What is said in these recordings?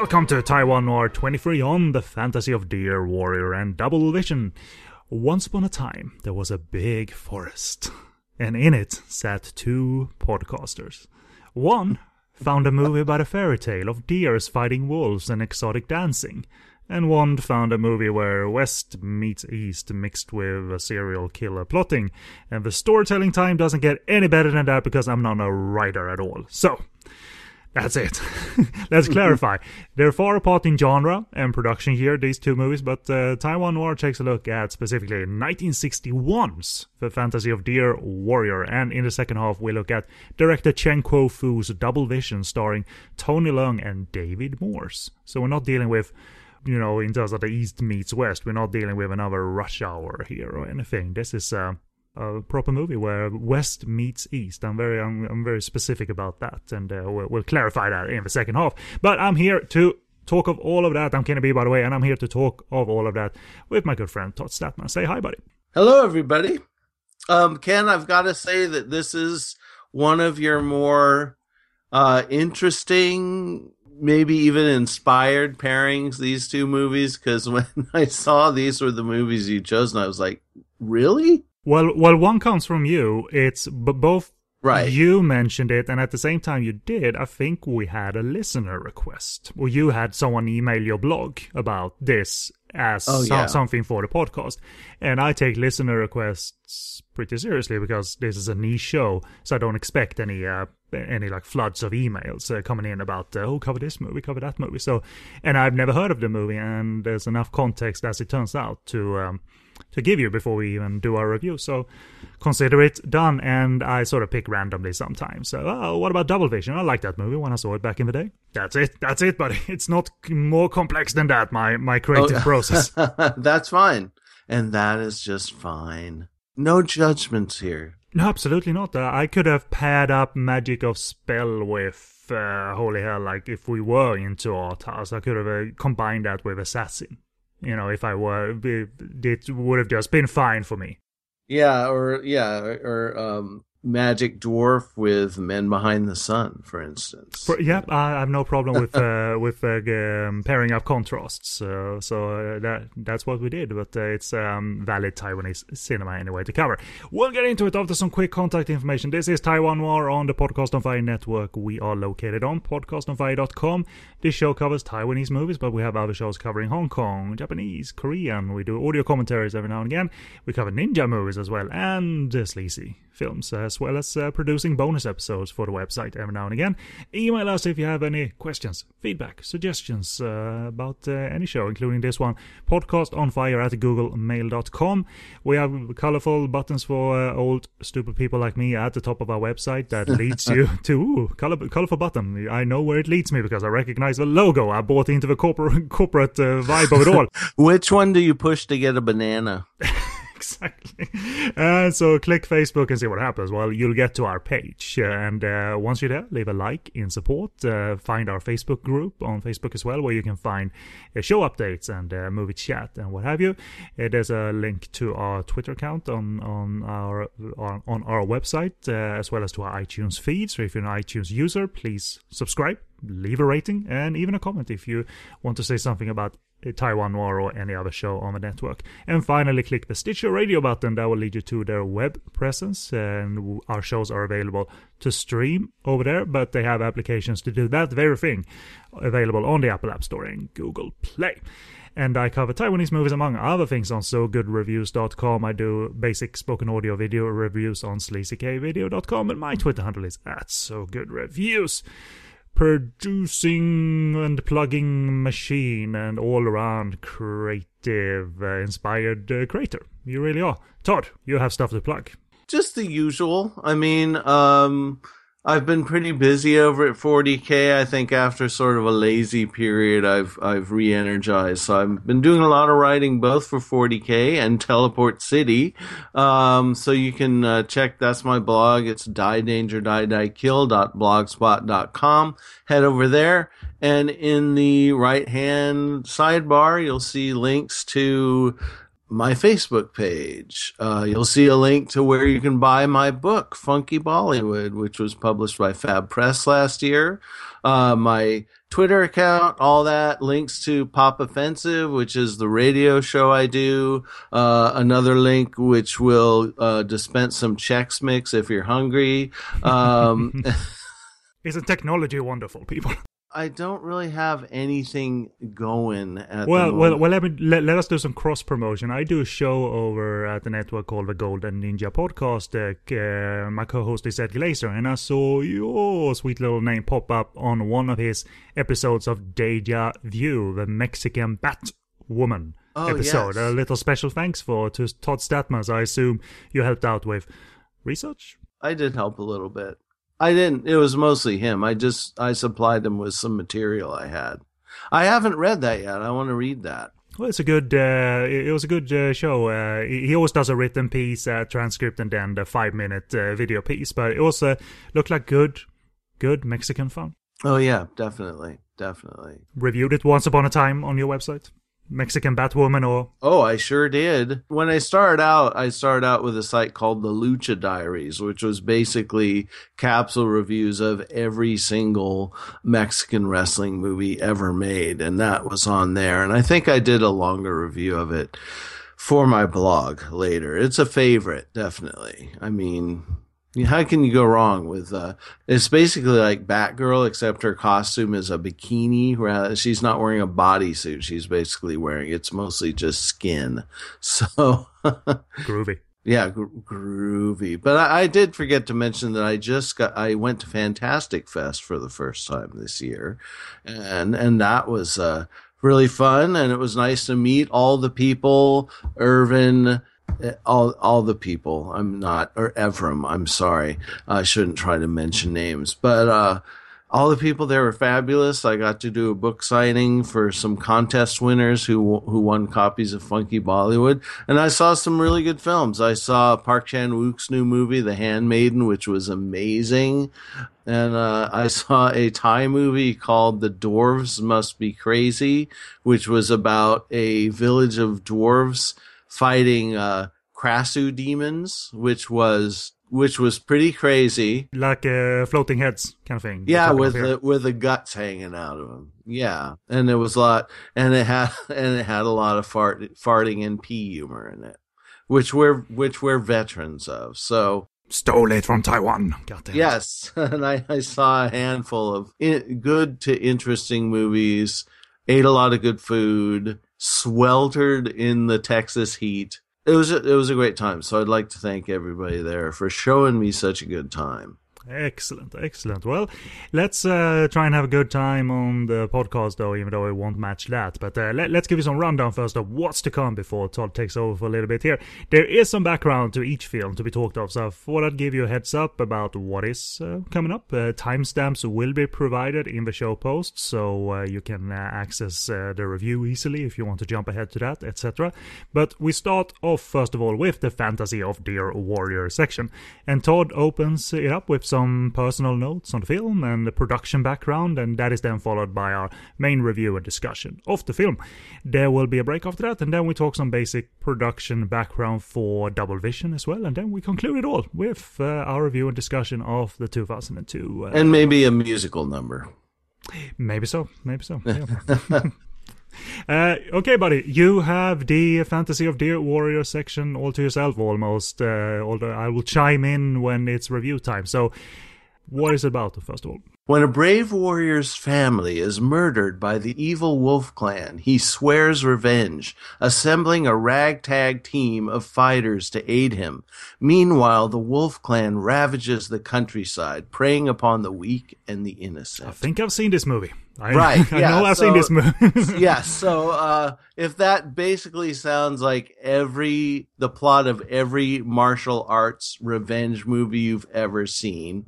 Welcome to Taiwan Noir 23 on the fantasy of Deer, Warrior, and Double Vision. Once upon a time, there was a big forest, and in it sat two podcasters. One found a movie about a fairy tale of deers fighting wolves and exotic dancing, and one found a movie where West meets East mixed with a serial killer plotting, and the storytelling time doesn't get any better than that because I'm not a writer at all. So, that's it. Let's clarify. They're far apart in genre and production here, these two movies, but uh, Taiwan Noir takes a look at specifically 1961's The Fantasy of Deer Warrior, and in the second half, we look at director Chen Kuo Fu's Double Vision starring Tony Leung and David Morse. So we're not dealing with you know, in terms of the East meets West, we're not dealing with another rush hour here or anything. This is uh, a proper movie where West meets East. I'm very, I'm, I'm very specific about that, and uh, we'll, we'll, clarify that in the second half. But I'm here to talk of all of that. I'm Kenny B, by the way, and I'm here to talk of all of that with my good friend Todd Stadtman. Say hi, buddy. Hello, everybody. Um, Ken, I've got to say that this is one of your more uh, interesting maybe even inspired pairings these two movies because when I saw these were the movies you chose, and I was like, really? Well, well, one comes from you. It's b- both. Right. You mentioned it, and at the same time you did, I think we had a listener request, or you had someone email your blog about this as oh, so- yeah. something for the podcast. And I take listener requests pretty seriously because this is a niche show, so I don't expect any uh, any like floods of emails uh, coming in about uh, oh cover this movie, cover that movie. So, and I've never heard of the movie, and there's enough context as it turns out to. Um, to give you before we even do our review. So consider it done. And I sort of pick randomly sometimes. So, oh, what about Double Vision? I like that movie when I saw it back in the day. That's it. That's it, buddy. It's not more complex than that, my, my creative Oh. process. That's fine. And that is just fine. No judgments here. No, absolutely not. Uh, I could have paired up Magic of Spell with uh, Holy Hell, like if we were into art house. I could have uh, combined that with Assassin. You know, if I were, it would have just been fine for me. Yeah, or yeah, or um Magic Dwarf with Men Behind the Sun, for instance. For, I have no problem with uh, with uh, um, pairing up contrasts. Uh, so that that's what we did. But uh, it's um, valid Taiwanese cinema anyway to cover. We'll get into it after some quick contact information. This is Taiwan Noir on the Podcast on Fire network. We are located on podcastonfire.com. This show covers Taiwanese movies, but we have other shows covering Hong Kong, Japanese, Korean. We do audio commentaries every now and again. We cover ninja movies as well and uh, sleazy films, as well as uh, producing bonus episodes for the website every now and again. Email us if you have any questions, feedback, suggestions uh, about uh, any show, including this one. Podcast on Podcastonfire at googlemail.com. We have colorful buttons for uh, old stupid people like me at the top of our website that leads you to ooh, color, colorful button. I know where it leads me because I recognize the logo. I bought into the corporate corporate uh, vibe of it all. Which one do you push to get a banana? Exactly. And so click Facebook and see what happens. Well, you'll get to our page. Uh, and uh, once you're there, leave a like in support. Uh, find our Facebook group on Facebook as well, where you can find uh, show updates and uh, movie chat and what have you. Uh, there's a link to our Twitter account on, on our on, on our website, uh, as well as to our iTunes feed. So if you're an iTunes user, please subscribe, leave a rating, and even a comment if you want to say something about Taiwan Noir or any other show on the network. And finally, click the Stitcher Radio button that will lead you to their web presence. And our shows are available to stream over there, but they have applications to do that very thing available on the Apple App Store and Google Play. And I cover Taiwanese movies among other things on SoGoodReviews.com. I do basic spoken audio video reviews on SleazyKVideo.com, and my Twitter handle is at SoGoodReviews producing and plugging machine and all around creative, uh, inspired uh, creator. You really are. Todd, you have stuff to plug. Just the usual. I mean, um, I've been pretty busy over at 40k. I think after sort of a lazy period, I've I've re-energized. So I've been doing a lot of writing both for 40k and Teleport City. Um, so you can uh, check. That's my blog. It's die danger die die kill dot blogspot.com. Head over there, and in the right hand sidebar, you'll see links to my Facebook page. Uh, you'll see a link to where you can buy my book, Funky Bollywood, which was published by Fab Press last year. Uh, my Twitter account, all that links to Pop Offensive, which is the radio show I do. Uh, another link which will uh, dispense some Chex Mix if you're hungry. Um, Isn't technology wonderful, people? I don't really have anything going at well, the well, moment. well. Let me let, let us do some cross promotion. I do a show over at the network called the Golden Ninja Podcast. Uh, uh, my co-host is Ed Glaser, and I saw your sweet little name pop up on one of his episodes of Deja View, the Mexican Bat Woman Oh, episode. yes. A little special thanks for to Todd Stadtman. I assume you helped out with research. I did help a little bit. I didn't. It was mostly him. I just I supplied him with some material I had. I haven't read that yet. I want to read that. Well, it's a good. Uh, it was a good uh, show. Uh, he he always does a written piece, uh, transcript, and then the five-minute uh, video piece. But it also looked like good, good Mexican fun. Oh yeah, definitely, definitely. Reviewed it once upon a time on your website, Mexican Batwoman, or Oh, I sure did. When I started out, I started out with a site called the Lucha Diaries, which was basically capsule reviews of every single Mexican wrestling movie ever made. And that was on there. And I think I did a longer review of it for my blog later. It's a favorite, definitely. I mean, how can you go wrong with uh it's basically like Batgirl except her costume is a bikini rather she's not wearing a bodysuit. She's basically wearing it's mostly just skin. So groovy. yeah gro- groovy. But I, I did forget to mention that I just got I went to Fantastic Fest for the first time this year. And and that was uh really fun. And it was nice to meet all the people Irvin all all the people. I'm not or Evram. I'm sorry. I shouldn't try to mention names, but uh, all the people there were fabulous. I got to do a book signing for some contest winners who who won copies of Funky Bollywood, and I saw some really good films. I saw Park Chan Wook's new movie, The Handmaiden, which was amazing. And uh, I saw a Thai movie called The Dwarves Must Be Crazy, which was about a village of dwarves fighting uh, Krasue demons, which was which was pretty crazy. like uh, floating heads kind of thing. Yeah, with the with the guts hanging out of them. Yeah, and it was a lot, and it had and it had a lot of fart farting and pee humor in it, which we're which we're veterans of. So stole it from Taiwan. God damn yes, and I, I saw a handful of i good to interesting movies. Ate a lot of good food. Sweltered in the Texas heat. It was a, it was a great time. So I'd like to thank everybody there for showing me such a good time. Excellent, excellent. Well, let's uh, try and have a good time on the podcast, though, even though it won't match that. But uh, let, us give you some rundown first of what's to come before Todd takes over for a little bit here. There is some background to each film to be talked of, so I thought I'd give you a heads up about what is uh, coming up. Uh, timestamps will be provided in the show post, so uh, you can uh, access the review easily if you want to jump ahead to that, etc. But we start off, first of all, with the Fantasy of Dear Warrior section. And Todd opens it up with some personal notes on the film and the production background, and that is then followed by our main review and discussion of the film. There will be a break after that, and then we talk some basic production background for Double Vision as well, and then we conclude it all with uh, our review and discussion of the 2002. Uh, And maybe a musical number. maybe so, maybe so. Yeah. Uh, okay, buddy, you have the Fantasy of Dear Warrior section all to yourself almost, uh, although I will chime in when it's review time. So, what is it about, first of all? When a brave warrior's family is murdered by the evil wolf clan, he swears revenge, assembling a ragtag team of fighters to aid him. Meanwhile, the wolf clan ravages the countryside, preying upon the weak and the innocent. I think I've seen this movie. I, Right, I yeah, know I've so- seen this movie. yeah, so uh, if that basically sounds like every the plot of every martial arts revenge movie you've ever seen,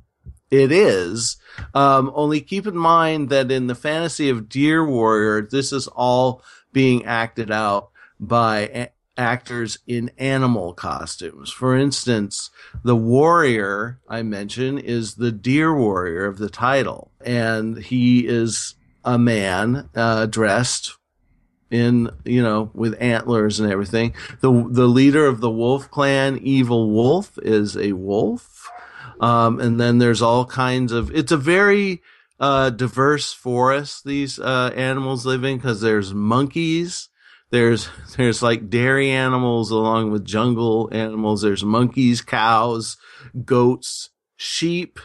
it is. Um, only keep in mind that in the fantasy of Deer Warrior, this is all being acted out by a- actors in animal costumes. For instance, the warrior I mentioned is the deer warrior of the title, and he is a man uh, dressed in you know with antlers and everything. the The leader of the Wolf Clan, Evil Wolf, is a wolf, um, and then there's all kinds of. It's a very uh, diverse forest these uh, animals live in because there's monkeys. There's there's like dairy animals along with jungle animals. There's monkeys, cows, goats, sheep,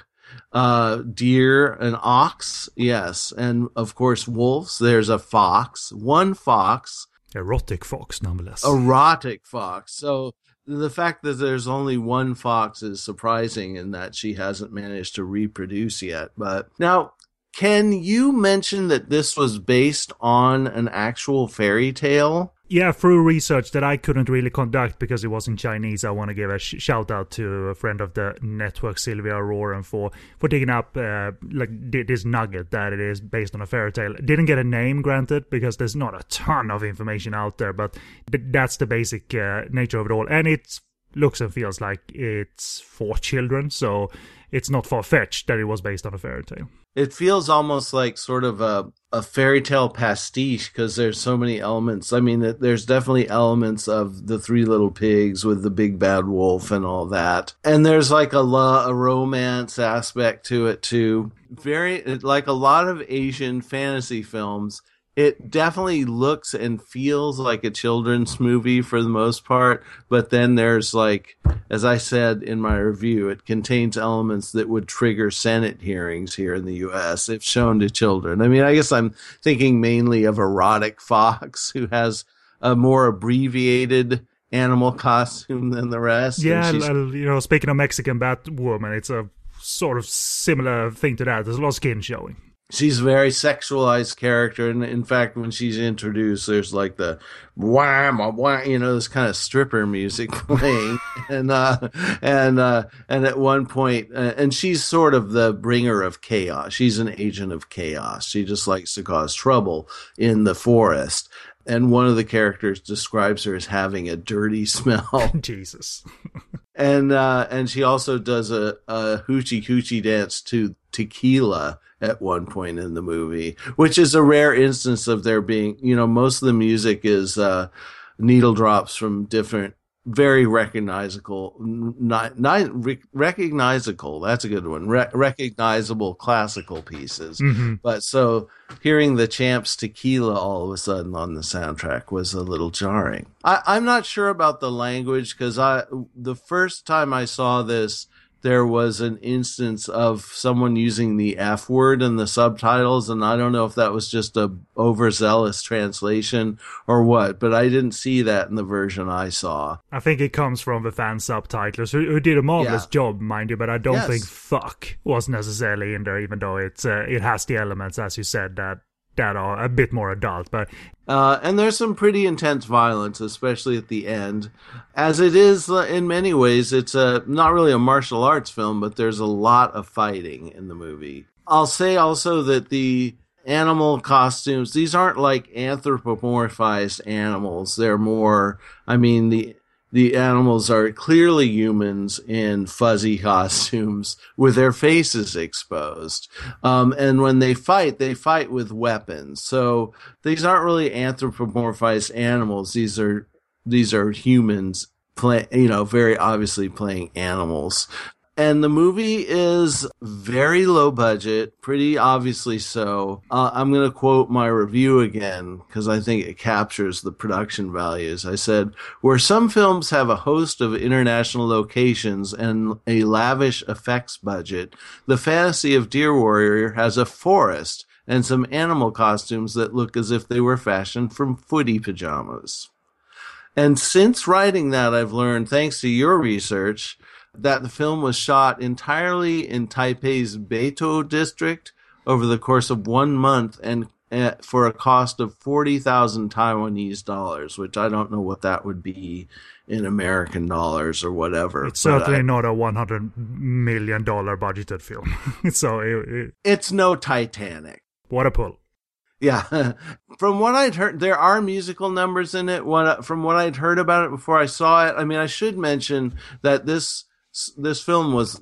uh, deer, an ox. Yes, and of course wolves. There's a fox, one fox, Erotic fox, nonetheless. erotic fox. So the fact that there's only one fox is surprising in that she hasn't managed to reproduce yet. But now, can you mention that this was based on an actual fairy tale? Yeah, through research that I couldn't really conduct because it was in Chinese, I want to give a sh- shout out to a friend of the network, Sylvia Auroran, for for digging up uh, like thi- this nugget that it is based on a fairy tale. Didn't get a name, granted, because there's not a ton of information out there, but th- that's the basic uh, nature of it all, and it looks and feels like it's for children, so it's not far fetched that it was based on a fairy tale. It feels almost like sort of a, a fairy tale pastiche because there's so many elements. I mean, there's definitely elements of the Three Little Pigs with the big bad wolf and all that, and there's like a la- a romance aspect to it too. Very like a lot of Asian fantasy films. It definitely looks and feels like a children's movie for the most part, but then there's like, as I said in my review, it contains elements that would trigger Senate hearings here in the U.S. if shown to children. I mean, I guess I'm thinking mainly of Erotic Fox, who has a more abbreviated animal costume than the rest. Yeah, you know, speaking of Mexican Batwoman, it's a sort of similar thing to that. There's a lot of skin showing. She's a very sexualized character and in fact when she's introduced there's like the wham wham you know this kind of stripper music playing. And uh and uh and at one point uh, and she's sort of the bringer of chaos. She's an agent of chaos. She just likes to cause trouble in the forest. And one of the characters describes her as having a dirty smell. Jesus. and uh, and she also does a, a hoochie coochie dance to tequila at one point in the movie, which is a rare instance of there being, you know, most of the music is uh, needle drops from different, very recognizable, not, not re- recognizable. That's a good one. Re- recognizable classical pieces. hmm But so hearing the Champs Tequila all of a sudden on the soundtrack was a little jarring. I, I'm not sure about the language because I the first time I saw this, there was an instance of someone using the F word in the subtitles, and I don't know if that was just a overzealous translation or what, but I didn't see that in the version I saw. I think it comes from the fan subtitlers, who, who did a marvelous Yeah. job, mind you. But I don't Yes. think "fuck" was necessarily in there, even though it's uh, it has the elements, as you said, that that are a bit more adult. But Uh, and there's some pretty intense violence, especially at the end. As it is uh, in many ways, it's a not really a martial arts film, but there's a lot of fighting in the movie. I'll say also that the animal costumes, these aren't like anthropomorphized animals. They're more, I mean, the the animals are clearly humans in fuzzy costumes with their faces exposed. Um, and when they fight, they fight with weapons. So these aren't really anthropomorphized animals. These are these are humans play, you know, very obviously playing animals. And the movie is very low budget, pretty obviously so. Uh, I'm going to quote my review again because I think it captures the production values. I said, where some films have a host of international locations and a lavish effects budget, the fantasy of Deer Warrior has a forest and some animal costumes that look as if they were fashioned from footy pajamas. And since writing that, I've learned, thanks to your research, that the film was shot entirely in Taipei's Beitou district over the course of one month and uh, for a cost of 40,000 Taiwanese dollars, which I don't know what that would be in American dollars or whatever. it's but I- certainly not a one hundred million dollar budgeted film. so it, it, it's no Titanic. what a pull! Yeah, from what I'd heard, there are musical numbers in it. What from what I'd heard about it before I saw it, I mean, I should mention that this this film was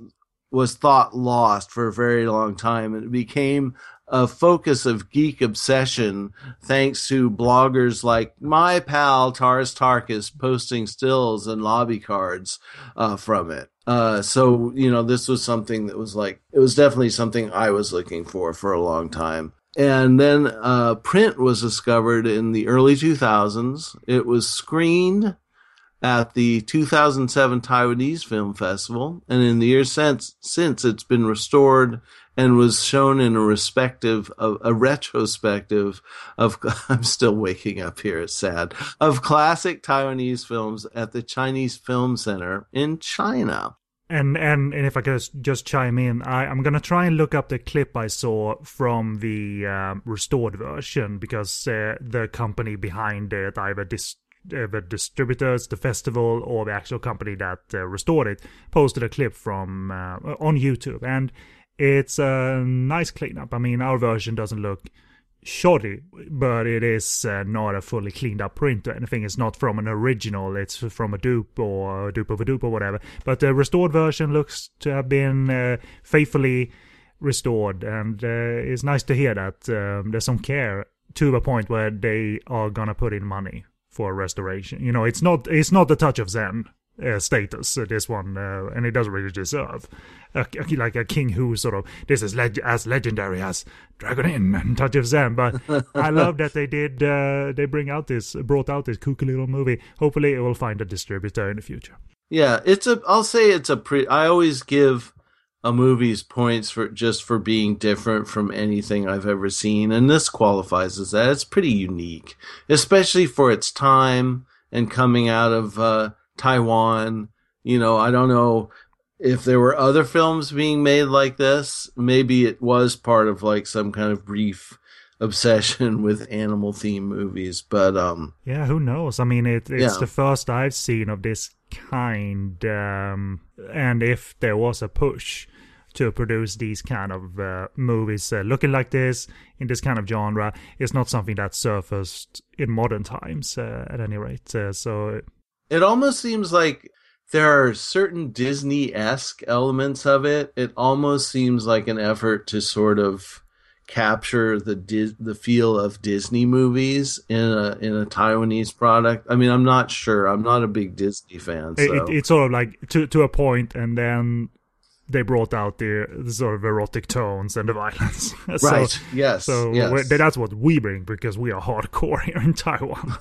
was thought lost for a very long time, and it became a focus of geek obsession thanks to bloggers like my pal Tars Tarkas posting stills and lobby cards uh, from it. Uh, so you know, this was something that was like it was definitely something I was looking for for a long time. And then uh, print was discovered in the early 2000s. It was screened at the 2007 Taiwanese Film Festival, and in the years since, since it's been restored and was shown in a respective, a, a retrospective of, I'm still waking up here, it's sad, of classic Taiwanese films at the Chinese Film Center in China. And and and if I could just chime in, I, I'm gonna try and look up the clip I saw from the um, restored version because uh, the company behind it, either dis- uh, the distributors, the festival, or the actual company that uh, restored it, posted a clip from uh, on YouTube, and it's a nice cleanup. I mean, our version doesn't look shoddy, but it is uh, not a fully cleaned up print or anything. It's not from an original, it's from a dupe or a dupe of a dupe or whatever. But the restored version looks to have been uh, faithfully restored, and uh, it's nice to hear that um, there's some care to the point where they are gonna put in money for restoration. You know, it's not it's not the touch of Zen uh, status uh, this one uh, and it doesn't really deserve. Like a King Hu sort of this is leg- as legendary as dragon inn and touch of zen but i love that they did uh, they bring out this brought out this kooky little movie. Hopefully it will find a distributor in the future. Yeah it's a i'll say it's a pre i always give a movie's points for just for being different from anything I've ever seen, and this qualifies as that. It's pretty unique, especially for its time and coming out of uh, Taiwan. You know, I don't know if there were other films being made like this. Maybe it was part of like some kind of brief obsession with animal theme movies, but um yeah, who knows? I mean, it, it's yeah. the first I've seen of this kind, um, and if there was a push to produce these kind of uh, movies uh, looking like this in this kind of genre, it's not something that surfaced in modern times, uh, at any rate. Uh, so it almost seems like there are certain Disney esque elements of it. It almost seems like an effort to sort of capture the Dis- the feel of Disney movies in a in a Taiwanese product. I mean, I'm not sure. I'm not a big Disney fan. So. It, it, it's sort of like to to a point, and then they brought out the, the sort of erotic tones and the violence. so, right. Yes. So yes. that's what we bring because we are hardcore here in Taiwan.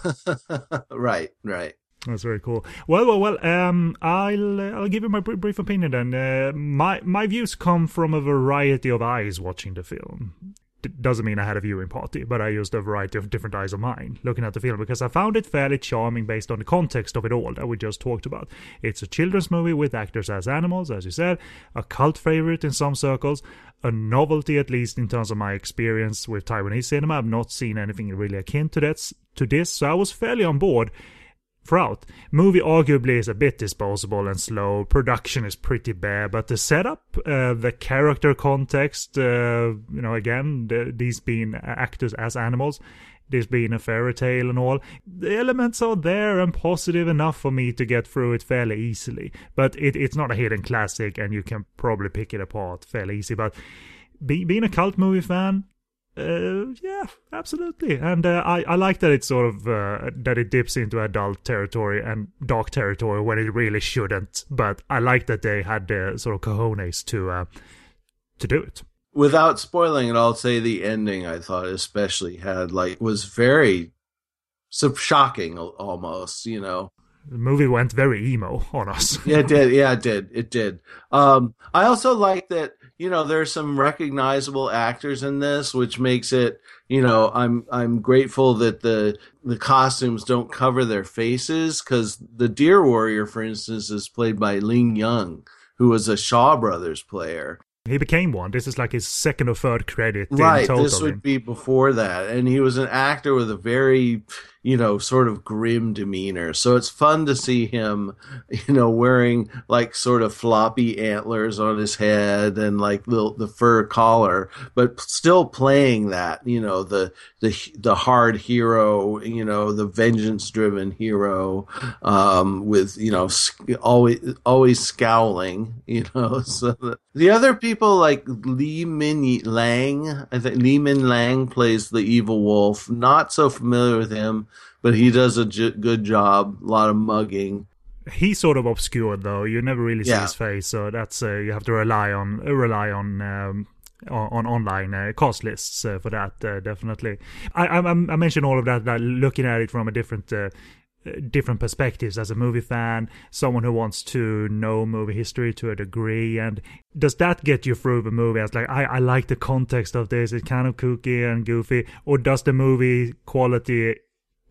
right. Right. That's very cool. Well, well, well. Um, I'll uh, I'll give you my brief opinion. Then uh, my my views come from a variety of eyes watching the film. Doesn't mean I had a viewing party, but I used a variety of different eyes of mine looking at the film because I found it fairly charming based on the context of it all that we just talked about. It's a children's movie with actors as animals, as you said, a cult favorite in some circles, a novelty at least in terms of my experience with Taiwanese cinema. I've not seen anything really akin to that to this, so I was fairly on board throughout. Movie arguably is a bit disposable and slow. Production is pretty bare, but the setup, uh, the character context, uh, you know, again, the, these being actors as animals, this being a fairy tale and all, the elements are there and positive enough for me to get through it fairly easily. But it, it's not a hidden classic, and you can probably pick it apart fairly easy. But be, being a cult movie fan, uh, yeah, absolutely, and uh, I I like that it's sort of uh, that it dips into adult territory and dark territory when it really shouldn't. But I like that they had the sort of cojones to uh, to do it. Without spoiling it, I'll say the ending I thought especially had like was very so shocking almost. You know, the movie went very emo on us. yeah, it did. Yeah, it did. It did. Um, I also like that you know there's some recognizable actors in this which makes it you know i'm i'm grateful that the the costumes don't cover their faces because the deer warrior for instance is played by Ling Yun who was a shaw brothers player he became one. This is like his second or third credit. Right. This would be before that. And he was an actor with a very you know, sort of grim demeanor. So it's fun to see him, you know, wearing like sort of floppy antlers on his head and like the fur collar, but still playing that, you know, the the the hard hero, you know, the vengeance driven hero, um, with you know always always scowling, you know. So the, the other people like Li Min Lang, I think Li Min Lang plays the evil wolf. Not so familiar with him but he does a j- good job. A lot of mugging. he's sort of obscured though. You never really see Yeah. his face, so that's uh, you have to rely on rely on. Um, on, on online uh, cost lists uh, for that, uh, definitely. I, I I mentioned all of that, that looking at it from a different uh, different perspectives as a movie fan, someone who wants to know movie history to a degree, and does that get you through the movie? As like, I, I like the context of this. It's kind of kooky and goofy, or does the movie quality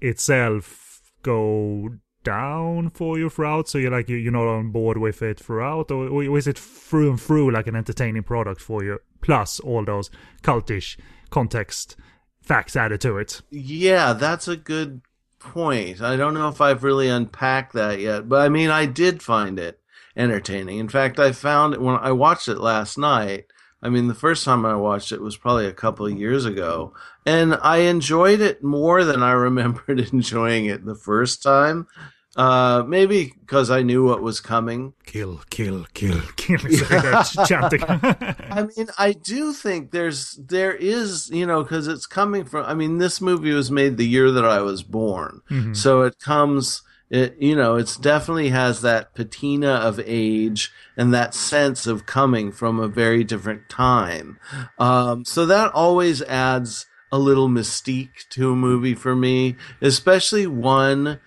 itself go down for you throughout? So you're like you- you're not on board with it throughout, or is it through and through like an entertaining product for you? Plus all those cultish context facts added to it. Yeah, that's a good point. I don't know if I've really unpacked that yet, but I mean, I did find it entertaining. In fact, I found it when I watched it last night. I mean, the first time I watched it was probably a couple of years ago, and I enjoyed it more than I remembered enjoying it the first time. Uh, maybe because I knew what was coming. Kill, kill, kill, kill. Chanting. I mean, I do think there's there is you know because it's coming from. I mean, this movie was made the year that I was born, Mhm. so it comes. It you know it's definitely has that patina of age and that sense of coming from a very different time. Um, so that always adds a little mystique to a movie for me, especially one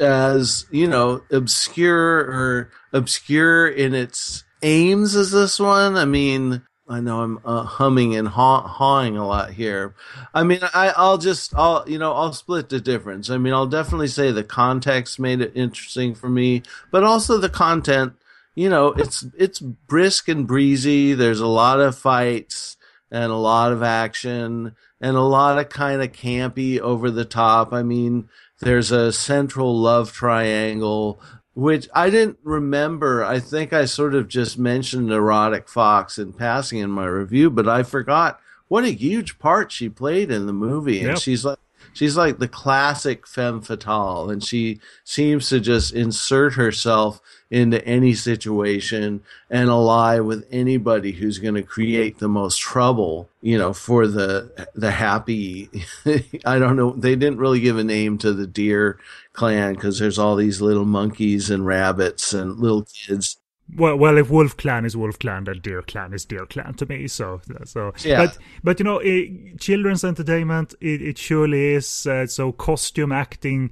as you know obscure or obscure in its aims as this one. I mean, I know I'm uh, humming and haw- hawing a lot here. I mean, I, I'll just, I'll, you know, I'll split the difference. I mean, I'll definitely say the context made it interesting for me, but also the content. You know, it's it's brisk and breezy. There's a lot of fights and a lot of action and a lot of kind of campy over the top. I mean, there's a central love triangle which I didn't remember. I think I sort of just mentioned erotic fox in passing in my review, but I forgot what a huge part she played in the movie. And Yep. she's like she's like the classic femme fatale and she seems to just insert herself into any situation and ally with anybody who's going to create the most trouble you know for the the happy i don't know they didn't really give a name to the deer clan because there's all these little monkeys and rabbits and little kids Well, well, if Wolf Clan is Wolf Clan, then Deer Clan is Deer Clan to me. So, so, Yeah. but, but you know, eh, children's entertainment, it, it surely is. Uh, so, costume acting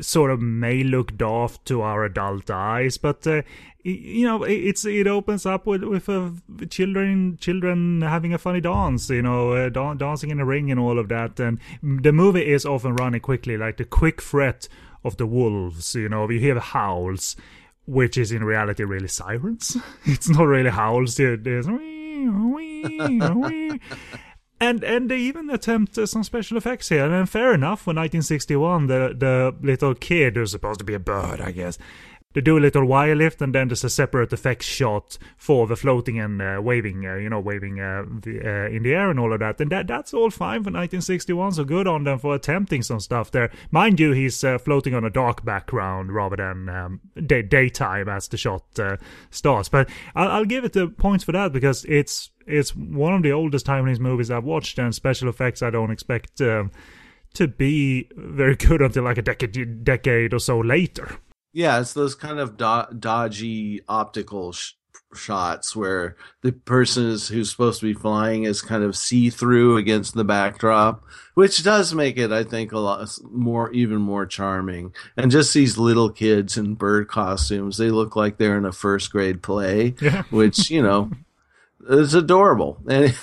sort of may look daft to our adult eyes, but uh, you know, it, it's it opens up with with uh, children children having a funny dance, you know, uh, dan- dancing in a ring and all of that. And the movie is often running quickly, like the quick threat of the wolves. You know, you hear the howls which is in reality really sirens. It's not really howls. there- There's. And and they even attempt uh, some special effects here. And fair enough, for 1961, the the little kid who's supposed to be a bird, I guess. They do a little wire lift, and then there's a separate effects shot for the floating and uh, waving, uh, you know, waving uh, the, uh, in the air and all of that. And that that's all fine for 1961. So good on them for attempting some stuff there. Mind you, he's uh, floating on a dark background rather than um, day- daytime as the shot starts. But I'll, I'll give it the points for that because it's it's one of the oldest Taiwanese movies I've watched, and special effects I don't expect um, to be very good until like a decade decade or so later. yeah it's those kind of do- dodgy optical sh- shots where the person is, who's supposed to be flying is kind of see-through against the backdrop which does make it i think a lot more even more charming and just these little kids in bird costumes they look like they're in a first grade play Yeah. which you know is adorable and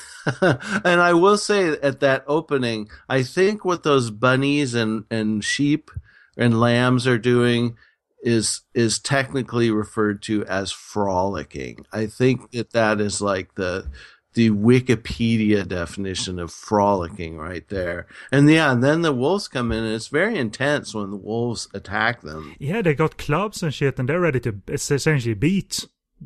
and i will say at that opening i think what those bunnies and and sheep and lambs are doing is is technically referred to as frolicking. I think that that is like the the Wikipedia definition of frolicking right there. And yeah, and then the wolves come in and it's very intense when the wolves attack them. Yeah, they got clubs and shit, and they're ready to essentially beat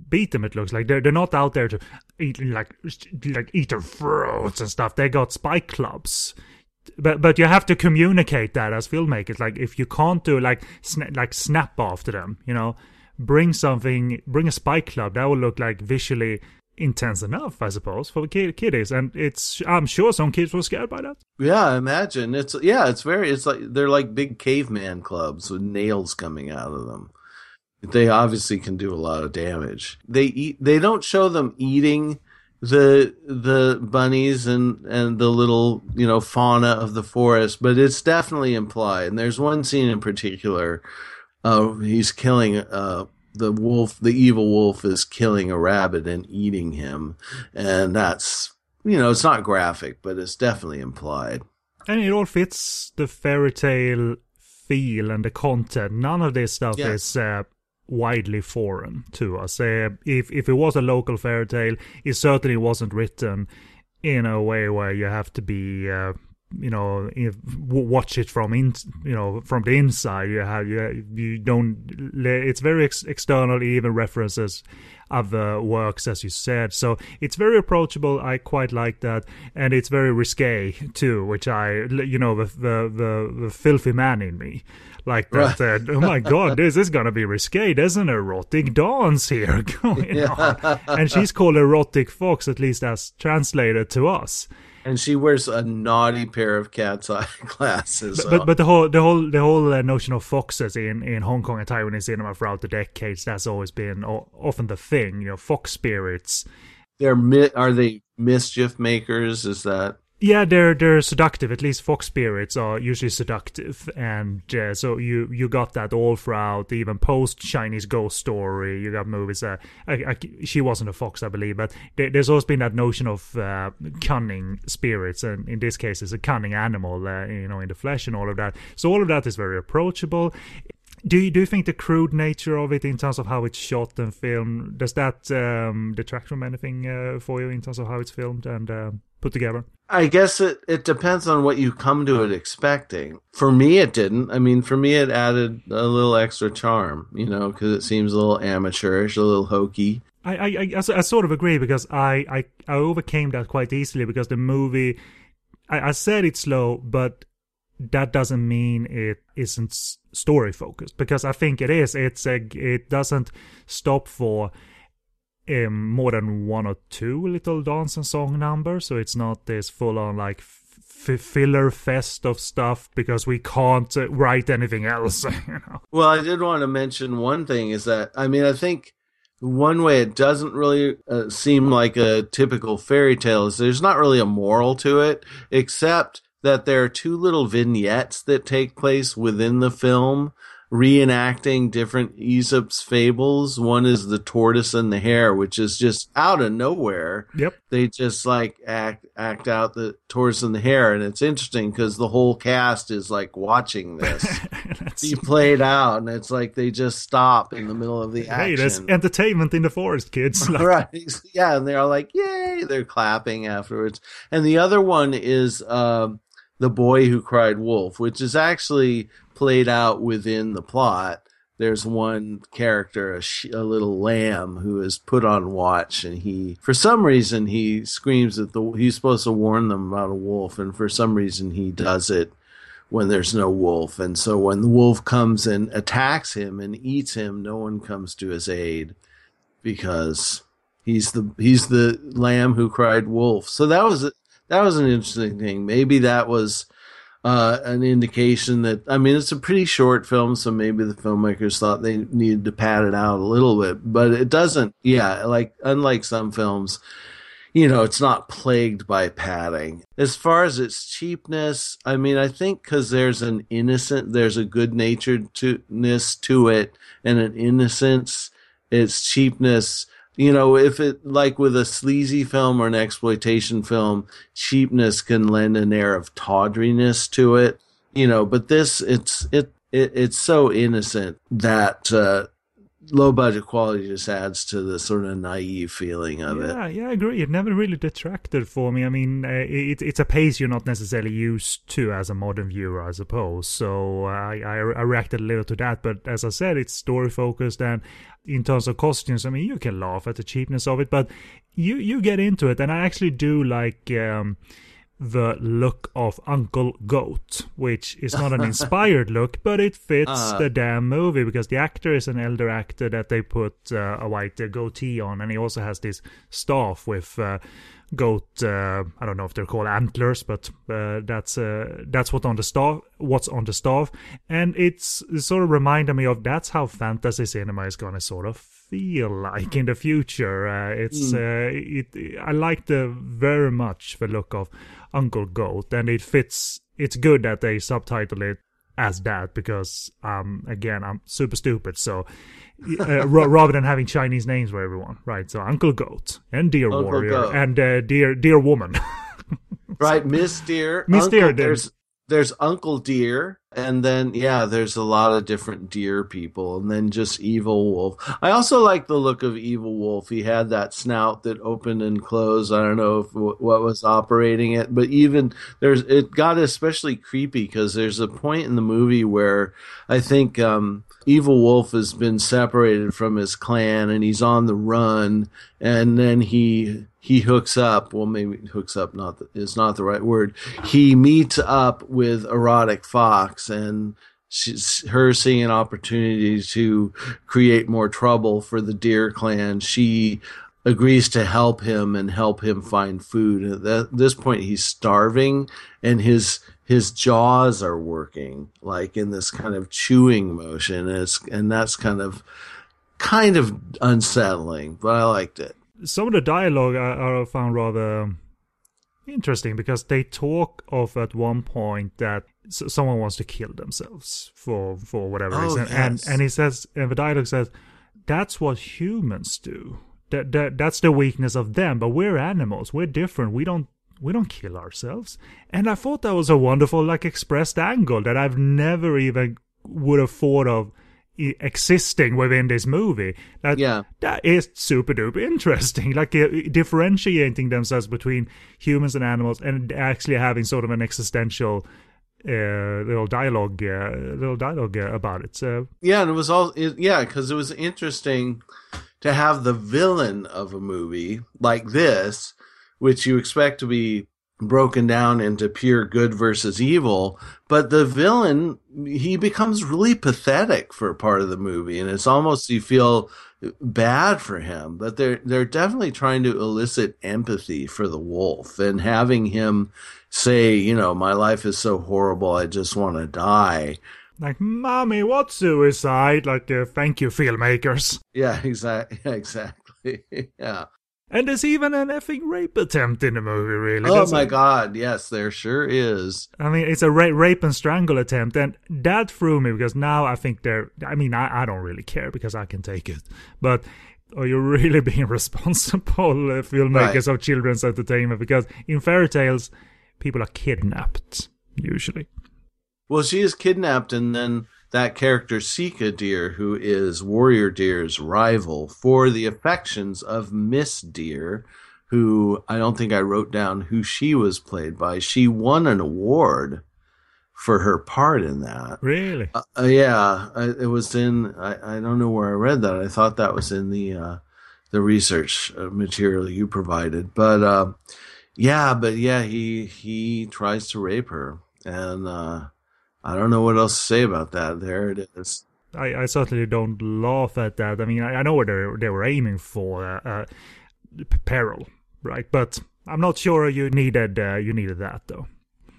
beat them. It looks like they're they're not out there to eat like like eat their throats and stuff. They got spike clubs. But but you have to communicate that as filmmakers. Like if you can't do like sna- like snap after them, you know, bring something, bring a spike club. That will look like visually intense enough, I suppose, for the kid- kiddies. And it's I'm sure some kids were scared by that. Yeah, imagine. It's yeah, it's very it's like they're like big caveman clubs with nails coming out of them. They obviously can do a lot of damage. They eat. They don't show them eating the the bunnies and and the little you know fauna of the forest, but it's definitely implied. And there's one scene in particular. Uh, he's killing uh, the wolf. The evil wolf is killing a rabbit and eating him, and that's you know it's not graphic, but it's definitely implied. And it all fits the fairy tale feel and the content. None of this stuff Yeah. is uh, widely foreign to us. Uh, if if it was a local fairy tale, it certainly wasn't written in a way where you have to be. Uh, you know, if, watch it from in, you know, from the inside. You have you you don't. It's very ex- external. Even references other works, as you said. So it's very approachable. I quite like that, and it's very risque too, which I, you know, the the the, the filthy man in me. Like that. Uh, oh my God! This is gonna be risque. There's an erotic dance here going on, and she's called erotic fox, at least as translated to us. And she wears a naughty pair of cat's eye glasses. But but the whole the whole the whole uh, notion of foxes in, in Hong Kong and Taiwanese cinema throughout the decades that's always been often the thing. You know, fox spirits. they're are they mischief makers? Is that Yeah, they're they're seductive. At least fox spirits are usually seductive, and uh, so you you got that all throughout. Even post Chinese ghost story, you got movies. Uh, I, I, she wasn't a fox, I believe, but there, there's always been that notion of uh, cunning spirits, and in this case, it's a cunning animal, uh, you know, in the flesh and all of that. So all of that is very approachable. Do you do you think the crude nature of it, in terms of how it's shot and filmed, does that um, detract from anything uh, for you in terms of how it's filmed and uh, put together? I guess it, it depends on what you come to it expecting. For me, it didn't. I mean, for me, it added a little extra charm, you know, because it seems a little amateurish, a little hokey. I, I, I, I sort of agree because I, I, I overcame that quite easily because the movie, I, I said it's slow, but that doesn't mean it isn't story focused because I think it is. It's a, it doesn't stop for um, more than one or two little dance and song numbers, so it's not this full on like f- filler fest of stuff because we can't uh, write anything else. You know? Well, I did want to mention one thing is that, I mean, I think one way it doesn't really uh, seem like a typical fairy tale is there's not really a moral to it, except that there are two little vignettes that take place within the film reenacting different Aesop's fables. One is the tortoise and the hare, which is just out of nowhere. Yep. They just like act act out the tortoise and the hare, and it's interesting because the whole cast is like watching this That's- be played out, and it's like they just stop in the middle of the action. hey, there's entertainment in the forest, kids. Like, right? Yeah, and they're all like, "Yay!" They're clapping afterwards. And the other one is um, the boy who cried wolf, which is actually played out within the plot. There's one character, a, sh- a little lamb, who is put on watch, and he, for some reason, he screams that the he's supposed to warn them about a wolf, and for some reason, he does it when there's no wolf. And so when the wolf comes and attacks him and eats him, no one comes to his aid because he's the he's the lamb who cried wolf. So that was that was an interesting thing. Maybe that was uh, an indication that I mean it's a pretty short film, so maybe the filmmakers thought they needed to pad it out a little bit, but it doesn't. Yeah, like unlike some films, you know, it's not plagued by padding. As far as its cheapness, I mean, I think because there's an innocent, there's a good naturedness to it, and an innocence, its cheapness. You know, if it like with a sleazy film or an exploitation film, cheapness can lend an air of tawdriness to it. You know, but this, it's it, it it's so innocent that uh, low budget quality just adds to the sort of naive feeling of it. Yeah, yeah, I agree. It never really detracted for me. I mean, uh, it, it's a pace you're not necessarily used to as a modern viewer, I suppose. So uh, I, I, I reacted a little to that. But as I said, it's story focused, and in terms of costumes, I mean, you can laugh at the cheapness of it, but you you get into it, and I actually do like. Um, the look of Uncle Goat, which is not an inspired look, but it fits Uh. the damn movie because the actor is an elder actor that they put uh, a white uh, goatee on, and he also has this staff with uh, goat. Uh, I don't know if they're called antlers, but uh, that's uh, that's what on the staff. What's on the staff, and it's it sort of reminded me of that's how fantasy cinema is gonna sort of feel like in the future. Uh, it's uh, it. I like the very much the look of Uncle Goat, and it fits. It's good that they subtitle it as that because um again I'm super stupid so uh, rather than having Chinese names for everyone right so Uncle Goat and Dear Uncle Warrior Goat. and uh, Dear Deer Woman Right, Miss Dear Miss Uncle- did. There's there's Uncle Deer, and then yeah, there's a lot of different deer people, and then just Evil Wolf. I also like the look of Evil Wolf. He had that snout that opened and closed. I don't know if what was operating it, but even there's it got especially creepy because there's a point in the movie where I think um, Evil Wolf has been separated from his clan and he's on the run, and then he he hooks up. Well, maybe hooks up not the, is not the right word. He meets up with erotic fox, and she's her seeing an opportunity to create more trouble for the deer clan. She agrees to help him and help him find food. At this point, he's starving, and his his jaws are working like in this kind of chewing motion. And, it's, and that's kind of kind of unsettling, but I liked it. some of the dialogue I, I found rather interesting because they talk of at one point that someone wants to kill themselves for for whatever Oh, reason, yes. and and he says, and the dialogue says, that's what humans do. That, that that's the weakness of them, but we're animals. We're different. We don't we don't kill ourselves. And I thought that was a wonderful like expressed angle that I've never even would have thought of existing within this movie. That Yeah. that is super duper interesting. Like uh, differentiating themselves between humans and animals, and actually having sort of an existential uh, little dialogue, uh, little dialogue uh, about it. So Yeah, and it was all it, yeah, because it was interesting to have the villain of a movie like this, which you expect to be broken down into pure good versus evil, but the villain he becomes really pathetic for part of the movie, and it's almost you feel bad for him. But they're they're definitely trying to elicit empathy for the wolf and having him say, you know, my life is so horrible, I just want to die. like, mommy, what suicide? Like, uh, thank you, filmmakers. Yeah, exactly. Exactly. yeah. And there's even an effing rape attempt in the movie, really. Oh my a- God! Yes, there sure is. I mean, it's a ra- rape and strangle attempt, and that threw me because now I think they're. I mean, I, I don't really care because I can take it, but are you really being responsible uh, filmmakers of children's entertainment? Because in fairy tales, people are kidnapped usually. Well, she is kidnapped, and then that character Sika Deer, who is Warrior Deer's rival, for the affections of Miss Deer, who I don't think I wrote down who she was played by. She won an award for her part in that. Really? Uh, uh, yeah, I, it was in. I, I don't know where I read that. I thought that was in the uh, the research uh, material you provided. But uh, yeah, but yeah, he he tries to rape her, and uh, I don't know what else to say about that. There it is. I, I certainly don't laugh at that. I mean, I, I know what they they were aiming for uh, uh, peril, right? But I'm not sure you needed uh, you needed that though.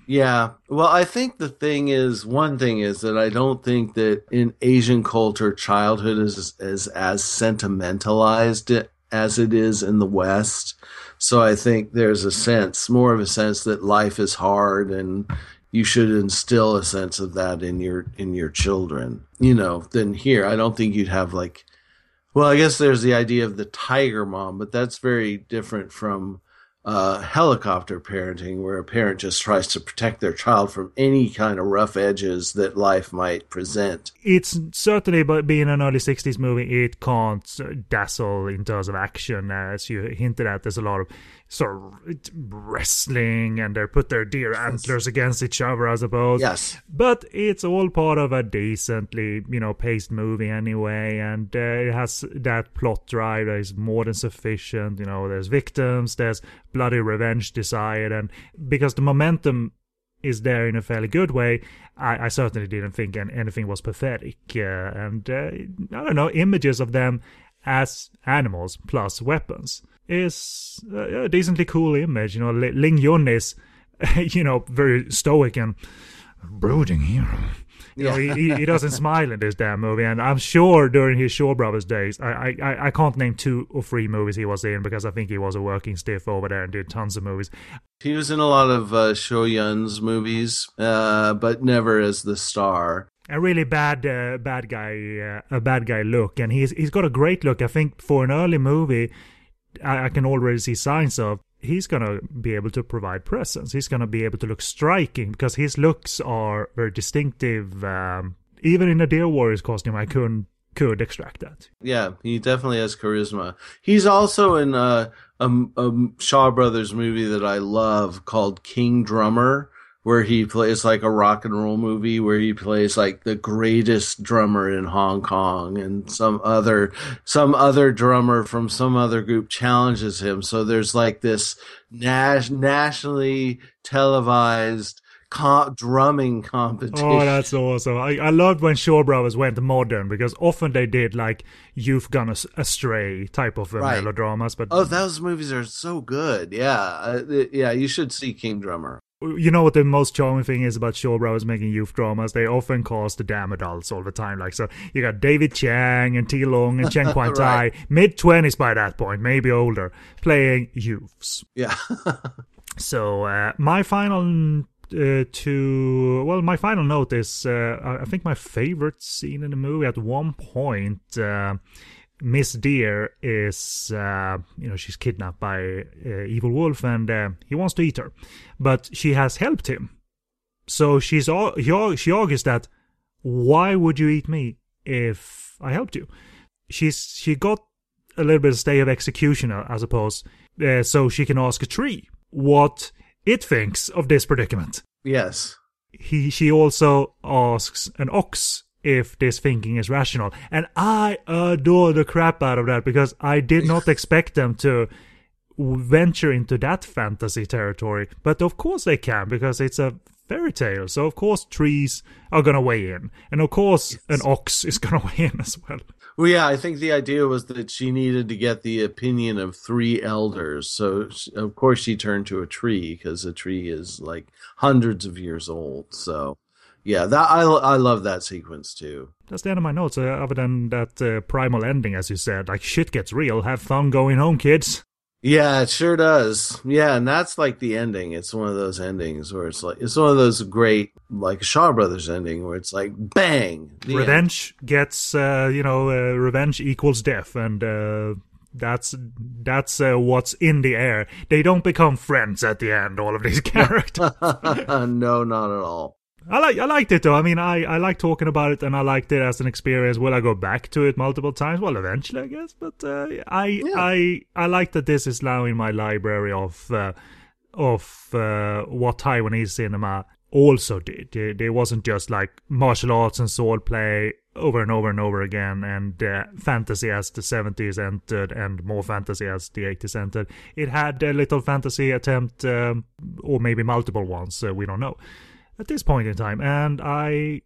Yeah. Well, I think the thing is, one thing is that I don't think that in Asian culture, childhood is, is as sentimentalized as it is in the West. So I think there's a sense, more of a sense that life is hard and you should instill a sense of that in your, in your children, you know, than here. I don't think you'd have like, well, I guess there's the idea of the tiger mom, but that's very different from uh, helicopter parenting, where a parent just tries to protect their child from any kind of rough edges that life might present. It's certainly, but being an early '60s movie, it can't dazzle in terms of action, as you hinted at. There's a lot of sort of wrestling and they put their deer antlers against each other, I suppose. Yes. But it's all part of a decently, you know, paced movie anyway, and uh, it has that plot drive that is more than sufficient. You know, there's victims, there's bloody revenge desired, and because the momentum is there in a fairly good way, I, I certainly didn't think anything was pathetic. Uh, and uh, I don't know, images of them as animals plus weapons is a decently cool image. You know, Ling Yun is, you know, very stoic and brooding hero. You know, he, he doesn't smile in this damn movie, and I'm sure during his Shaw Brothers days, I, I I can't name two or three movies he was in because I think he was a working stiff over there and did tons of movies. He was in a lot of uh, Shaw Yun's movies, uh, but never as the star a really bad uh, bad guy uh, a bad guy look and he's he's got a great look i think for an early movie I, I, can already see signs of he's gonna be able to provide presence. He's gonna be able to look striking because his looks are very distinctive um, even in a deer warriors costume i couldn't could extract that. Yeah he definitely has charisma. He's also in uh, a, a shaw brothers movie that i love called king drummer where he plays like a rock and roll movie where he plays like the greatest drummer in Hong Kong and some other some other drummer from some other group challenges him. So there's like this nas- nationally televised co- drumming competition. Oh, that's awesome! I, I loved when Shaw Brothers went modern because often they did like "You've Gone Astray" type of uh, right. melodramas. But oh, those movies are so good. Yeah, uh, yeah, you should see King Drummer you know what the most charming thing is about Shaw Brothers making youth dramas? They often cast the damn adults all the time. Like so, you got David Chiang and Ti Lung and Chen Kuan Tai, right. mid twenties by that point, maybe older, playing youths. Yeah. so uh, my final uh, to well, my final note is uh, I think my favorite scene in the movie. At one point, uh, Miss Deer is, uh, you know, she's kidnapped by uh, Evil Wolf and uh, he wants to eat her. But she has helped him. So she's he, she argues that, why would you eat me if I helped you? She's She got a little bit of stay of execution, I suppose, uh, so she can ask a tree what it thinks of this predicament. Yes. He, she also asks an ox if this thinking is rational. And I adore the crap out of that because I did not expect them to venture into that fantasy territory. But of course they can because it's a fairy tale. So of course trees are going to weigh in. And of course yes. an ox is going to weigh in as well. Well, yeah, I think the idea was that she needed to get the opinion of three elders. So, of course, she turned to a tree because a tree is like hundreds of years old. So, yeah, that I I love that sequence too. That's the end of my notes. Uh, other than that uh, primal ending, as you said, like shit gets real. Have fun going home, kids. Yeah, it sure does. Yeah, and that's like the ending. It's one of those endings where it's like it's one of those great like Shaw Brothers ending where it's like bang. Revenge end. gets uh, you know uh, revenge equals death, and uh, that's that's uh, what's in the air. They don't become friends at the end. All of these characters. no, not at all. I like I liked it though. I mean, I I like talking about it, and I liked it as an experience. Will I go back to it multiple times? Well, eventually, I guess. But uh, I yeah. I I like that this is now in my library of uh, of uh, what Taiwanese cinema also did. It, it, wasn't just like martial arts and sword play over and over and over again, and uh, fantasy as the 70s entered, and more fantasy as the 80s entered. It had a little fantasy attempt, um, or maybe multiple ones. Uh, we don't know at this point in time, and I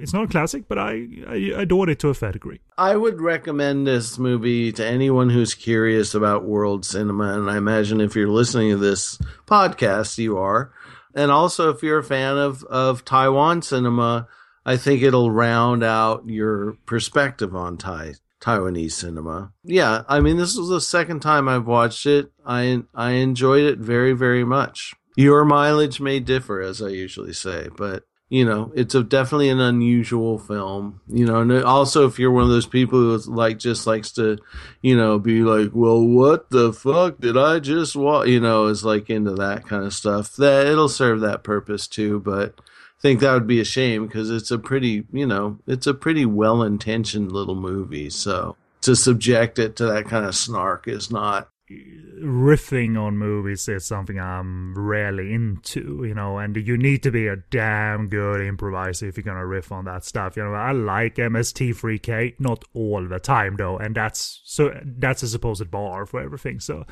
it's not a classic, but I, I adored it to a fair degree. I would recommend this movie to anyone who's curious about world cinema, and I imagine if you're listening to this podcast, you are. And also, if you're a fan of, of Taiwan cinema, I think it'll round out your perspective on Thai Taiwanese cinema. Yeah, I mean, this is the second time I've watched it. I I enjoyed it very very much. Your mileage may differ, as I usually say, but you know, it's a definitely an unusual film. You know, and also if you're one of those people who like just likes to, you know, be like, well, what the fuck did I just watch? You know, is like into that kind of stuff. That it'll serve that purpose too, but I think that would be a shame because it's a pretty, you know, it's a pretty well intentioned little movie. So to subject it to that kind of snark is not riffing on movies is something I'm rarely into, you know, and you need to be a damn good improviser if you're gonna riff on that stuff. You know, I like MST3K, not all the time though, and that's so that's a supposed bar for everything. So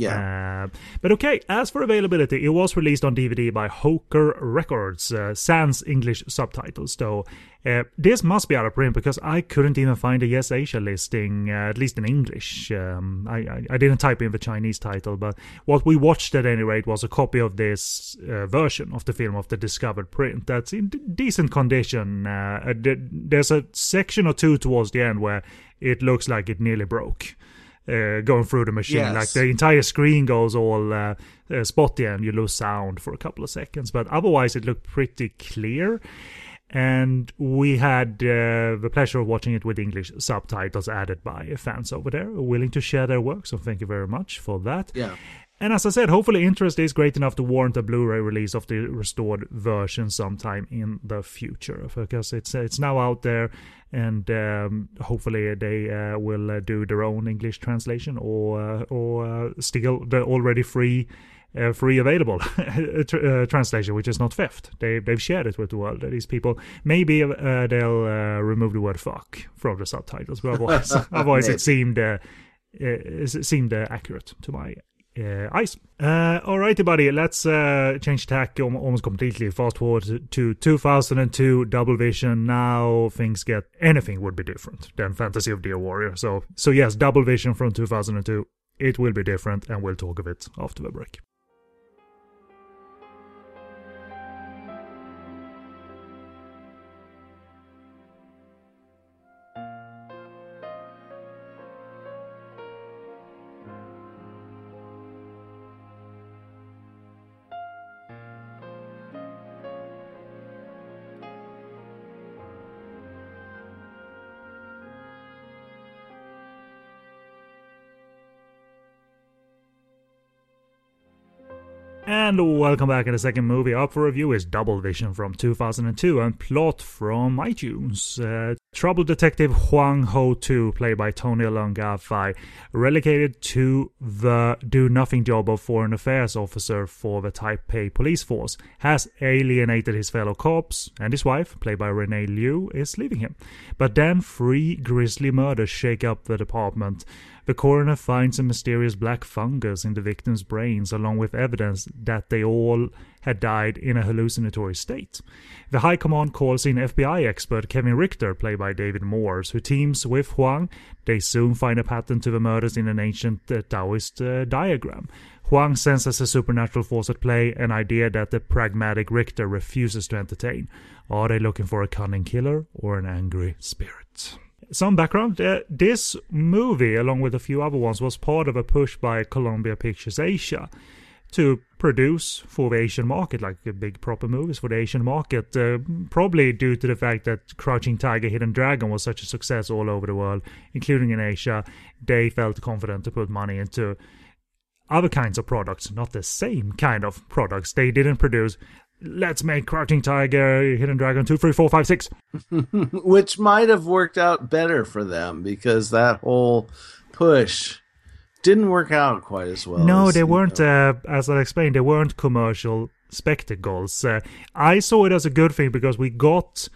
Yeah. uh, but okay, as for availability, it was released on DVD by Hoker Records, uh, sans English subtitles, though. Uh, this must be out of print because I couldn't even find a Yes Asia listing, uh, at least in English. Um, I, I, I didn't type in the Chinese title, but what we watched at any rate was a copy of this uh, version of the film of the discovered print that's in d- decent condition. Uh, uh, there's a section or two towards the end where it looks like it nearly broke uh, going through the machine. Yes. Like the entire screen goes all uh, uh, spotty and you lose sound for a couple of seconds. But otherwise, it looked pretty clear. And we had uh, the pleasure of watching it with English subtitles added by fans over there willing to share their work. So thank you very much for that. Yeah. And as I said, hopefully interest is great enough to warrant a Blu-ray release of the restored version sometime in the future, because it's it's now out there, and um, hopefully they uh, will uh, do their own English translation or uh, or uh, steal the already free. Uh, free available tr- uh, translation, which is not theft. They they've shared it with the world. These people maybe uh, they'll uh, remove the word "fuck" from the subtitles, but otherwise, otherwise it seemed uh, it seemed uh, accurate to my uh, eyes. Uh, alrighty, buddy. Let's uh, change tack almost completely. Fast forward to- to 2002, Double Vision. Now things get anything would be different than Fantasy of Deer Warrior. So, so yes, Double Vision from 2002. It will be different, and we'll talk of it after the break. And welcome back. And the second movie up for review is Double Vision from 2002 and plot from iTunes. Uh, Trouble Detective Huang Ho Tu, played by Tony Leung Ka-fai, relegated to the do nothing job of foreign affairs officer for the Taipei police force, has alienated his fellow cops, and his wife, played by Renee Liu, is leaving him. But then three grisly murders shake up the department. The coroner finds a mysterious black fungus in the victims' brains, along with evidence that they all had died in a hallucinatory state. The High Command calls in FBI expert Kevin Richter, played by David Morse, who teams with Huang. They soon find a pattern to the murders in an ancient uh, Taoist uh, diagram. Huang senses a supernatural force at play, an idea that the pragmatic Richter refuses to entertain. Are they looking for a cunning killer or an angry spirit? Some background. Uh, this movie, along with a few other ones, was part of a push by Columbia Pictures Asia to produce for the Asian market, like big proper movies for the Asian market. Uh, probably due to the fact that Crouching Tiger, Hidden Dragon was such a success all over the world, including in Asia. They felt confident to put money into other kinds of products, not the same kind of products. They didn't produce. Let's make Crouching Tiger, Hidden Dragon two, three, four, five, six. Which might have worked out better for them because that whole push didn't work out quite as well. No, as, they weren't. know. Uh, as I explained, they weren't commercial spectacles. Uh, I saw it as a good thing because we got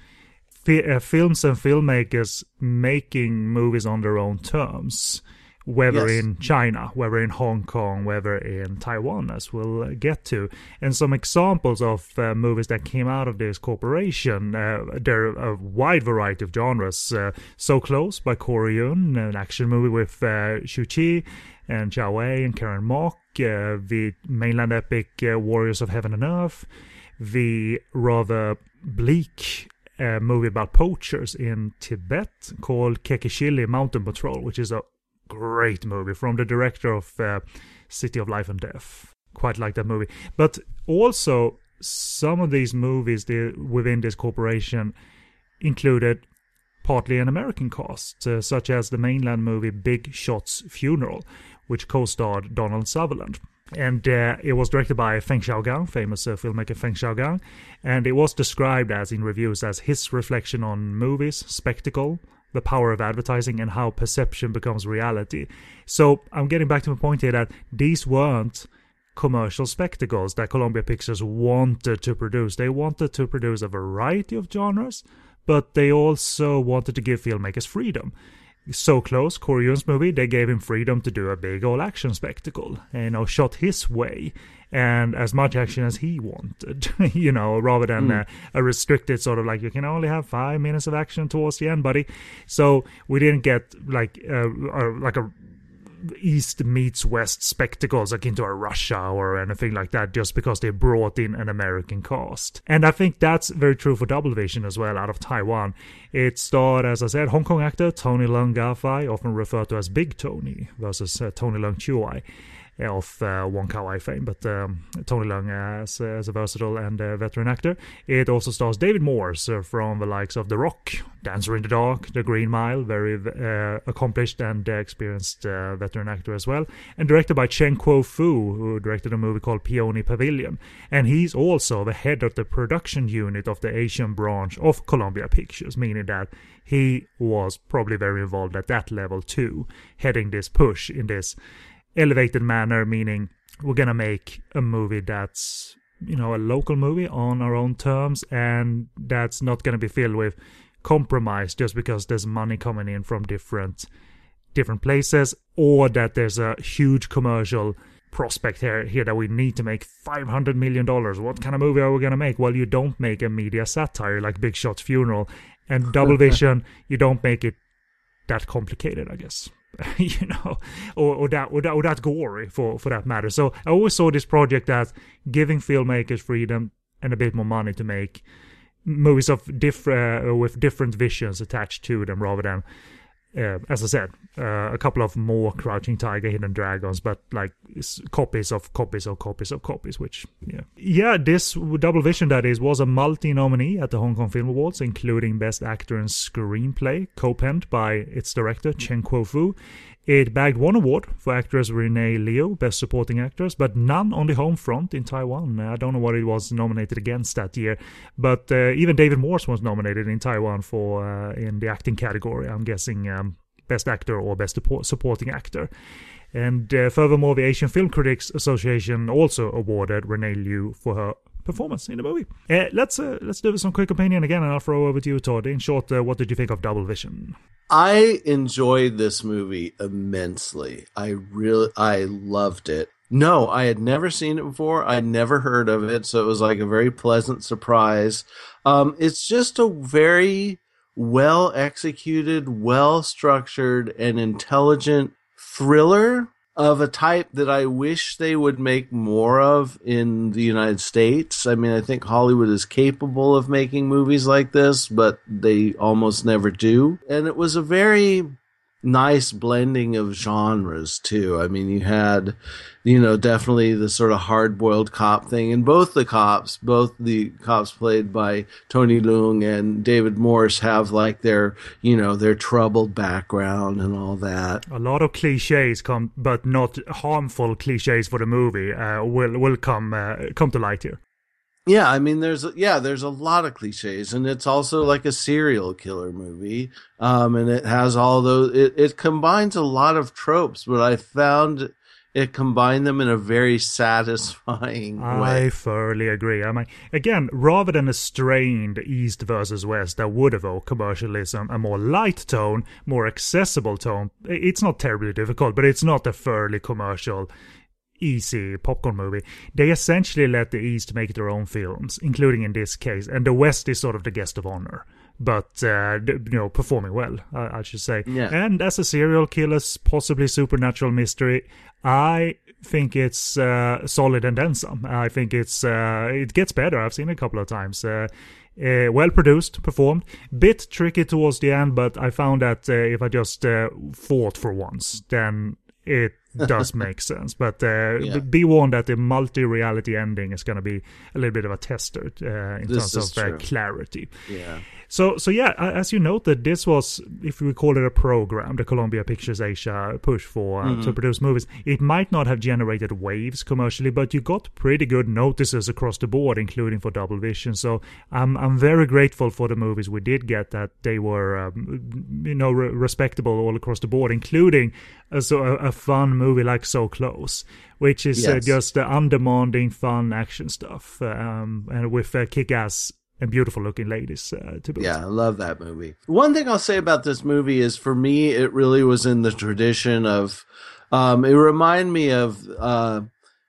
fi- uh, films and filmmakers making movies on their own terms. Whether Yes. in China, whether in Hong Kong, whether in Taiwan, as we'll uh, get to, and some examples of uh, movies that came out of this corporation. Uh, there are a wide variety of genres. Uh, so Close by Corey Yuen, an action movie with uh, Shu Qi and Zhao Wei and Karen Mok, uh, the mainland epic uh, Warriors of Heaven and Earth, the rather bleak uh, movie about poachers in Tibet called Kekexili Mountain Patrol, which is a great movie from the director of uh, City of Life and Death. Quite like that movie. But also, some of these movies the, within this corporation included partly an American cast, uh, such as the mainland movie Big Shot's Funeral, which co-starred Donald Sutherland. And uh, it was directed by Feng Xiaogang, famous uh, filmmaker Feng Xiaogang, and it was described as in reviews as his reflection on movies, spectacle, the power of advertising and how perception becomes reality. So I'm getting back to my point here that these weren't commercial spectacles that Columbia Pictures wanted to produce. They wanted to produce a variety of genres, but they also wanted to give filmmakers freedom. So close, Corey Yuen's movie, they gave him freedom to do a big old action spectacle, you know, shot his way, and as much action as he wanted, you know, rather than mm. a, a, restricted sort of like you can only have five minutes of action towards the end, buddy. So we didn't get like uh, like a East meets West spectacles akin to a Rush Hour or anything like that just because they brought in an American cast. And I think that's very true for Double Vision as well out of Taiwan. It starred, as I said, Hong Kong actor Tony Leung Ka-fai, often referred to as Big Tony, versus uh, Tony Leung Chiu-wai of uh, Wong Kar Wai fame, but um, Tony Leung as, as, a versatile and veteran actor. It also stars David Morse from the likes of The Rock, Dancer in the Dark, The Green Mile, very uh, accomplished and experienced uh, veteran actor as well, and directed by Chen Kuo Fu, who directed a movie called Peony Pavilion. And he's also the head of the production unit of the Asian branch of Columbia Pictures, meaning that he was probably very involved at that level too, heading this push in this elevated manner, meaning we're gonna make a movie that's you know a local movie on our own terms, and that's not gonna be filled with compromise just because there's money coming in from different different places, or that there's a huge commercial prospect here here that we need to make 500 million dollars. What kind of movie are we going to make? Well you don't make a media satire like big shot's funeral and double vision you don't make it that complicated i guess you know, or, or that or that or that gory for for that matter. So I always saw this project as giving filmmakers freedom and a bit more money to make movies of different uh, with different visions attached to them, rather than uh, as I said, uh, a couple of more Crouching Tiger, Hidden Dragons, but like copies of copies of copies of copies. Which, yeah, yeah, this Double Vision that is was a multi-nominee at the Hong Kong Film Awards, including Best Actor in Screenplay, co-penned by its director Chen Kuo Fu. It bagged one award for actress Renee Liu, Best Supporting Actress, but none on the home front in Taiwan. I don't know what it was nominated against that year, but uh, even David Morse was nominated in Taiwan for uh, in the acting category. I'm guessing um, Best Actor or Best Supporting Actor. And uh, furthermore, the Asian Film Critics Association also awarded Renee Liu for her performance in the movie. Uh, let's uh, let's do some quick opinion again, and I'll throw over to you, Todd. In short, uh, what did you think of Double Vision? I enjoyed this movie immensely. I really, I loved it. No, I had never seen it before. I'd never heard of it, so it was like a very pleasant surprise. Um, it's just a very well executed, well structured, and intelligent thriller of a type that I wish they would make more of in the United States. I mean, I think Hollywood is capable of making movies like this, but they almost never do. And it was a very nice blending of genres too. I mean, you had, you know, definitely the sort of hard boiled cop thing, and both the cops, both the cops played by Tony Leung and David Morse, have like their, you know, their troubled background and all that. A lot of cliches come, but not harmful cliches for the movie. Uh, will will come uh, come to light here. Yeah, I mean, there's yeah, there's a lot of cliches, and it's also like a serial killer movie. Um, and it has all those. It it combines a lot of tropes, but I found it combined them in a very satisfying way. I thoroughly agree. I mean, again, rather than a strained East versus West that would evoke commercialism, a more light tone, more accessible tone, it's not terribly difficult, but it's not a thoroughly commercial easy popcorn movie. They essentially let the East make their own films, including in this case, and the West is sort of the guest of honor. But uh, you know, performing well, I, I should say. Yeah. And as a serial killer, possibly supernatural mystery, I think it's uh, solid and then some. I think it's uh, it gets better. I've seen it a couple of times. Uh, uh, well produced, performed. Bit tricky towards the end, but I found that uh, if I just uh, fought for once, then it does make sense. But uh, Yeah. be warned that the multi-reality ending is going to be a little bit of a tester uh, in This terms of uh, clarity. Yeah. So, so yeah, as you noted, this was, if we call it a program, the Columbia Pictures Asia push for uh, to produce movies. It might not have generated waves commercially, but you got pretty good notices across the board, including for Double Vision. So, I'm I'm very grateful for the movies we did get that they were, um, you know, re- respectable all across the board, including a, so a, a fun movie like So Close, which is uh, Yes. just uh, undemanding, fun action stuff, um, and with uh, kick-ass and beautiful looking ladies uh, to boot. Yeah, I love that movie. One thing I'll say about this movie is for me, it really was in the tradition of, um, it reminded me of, uh,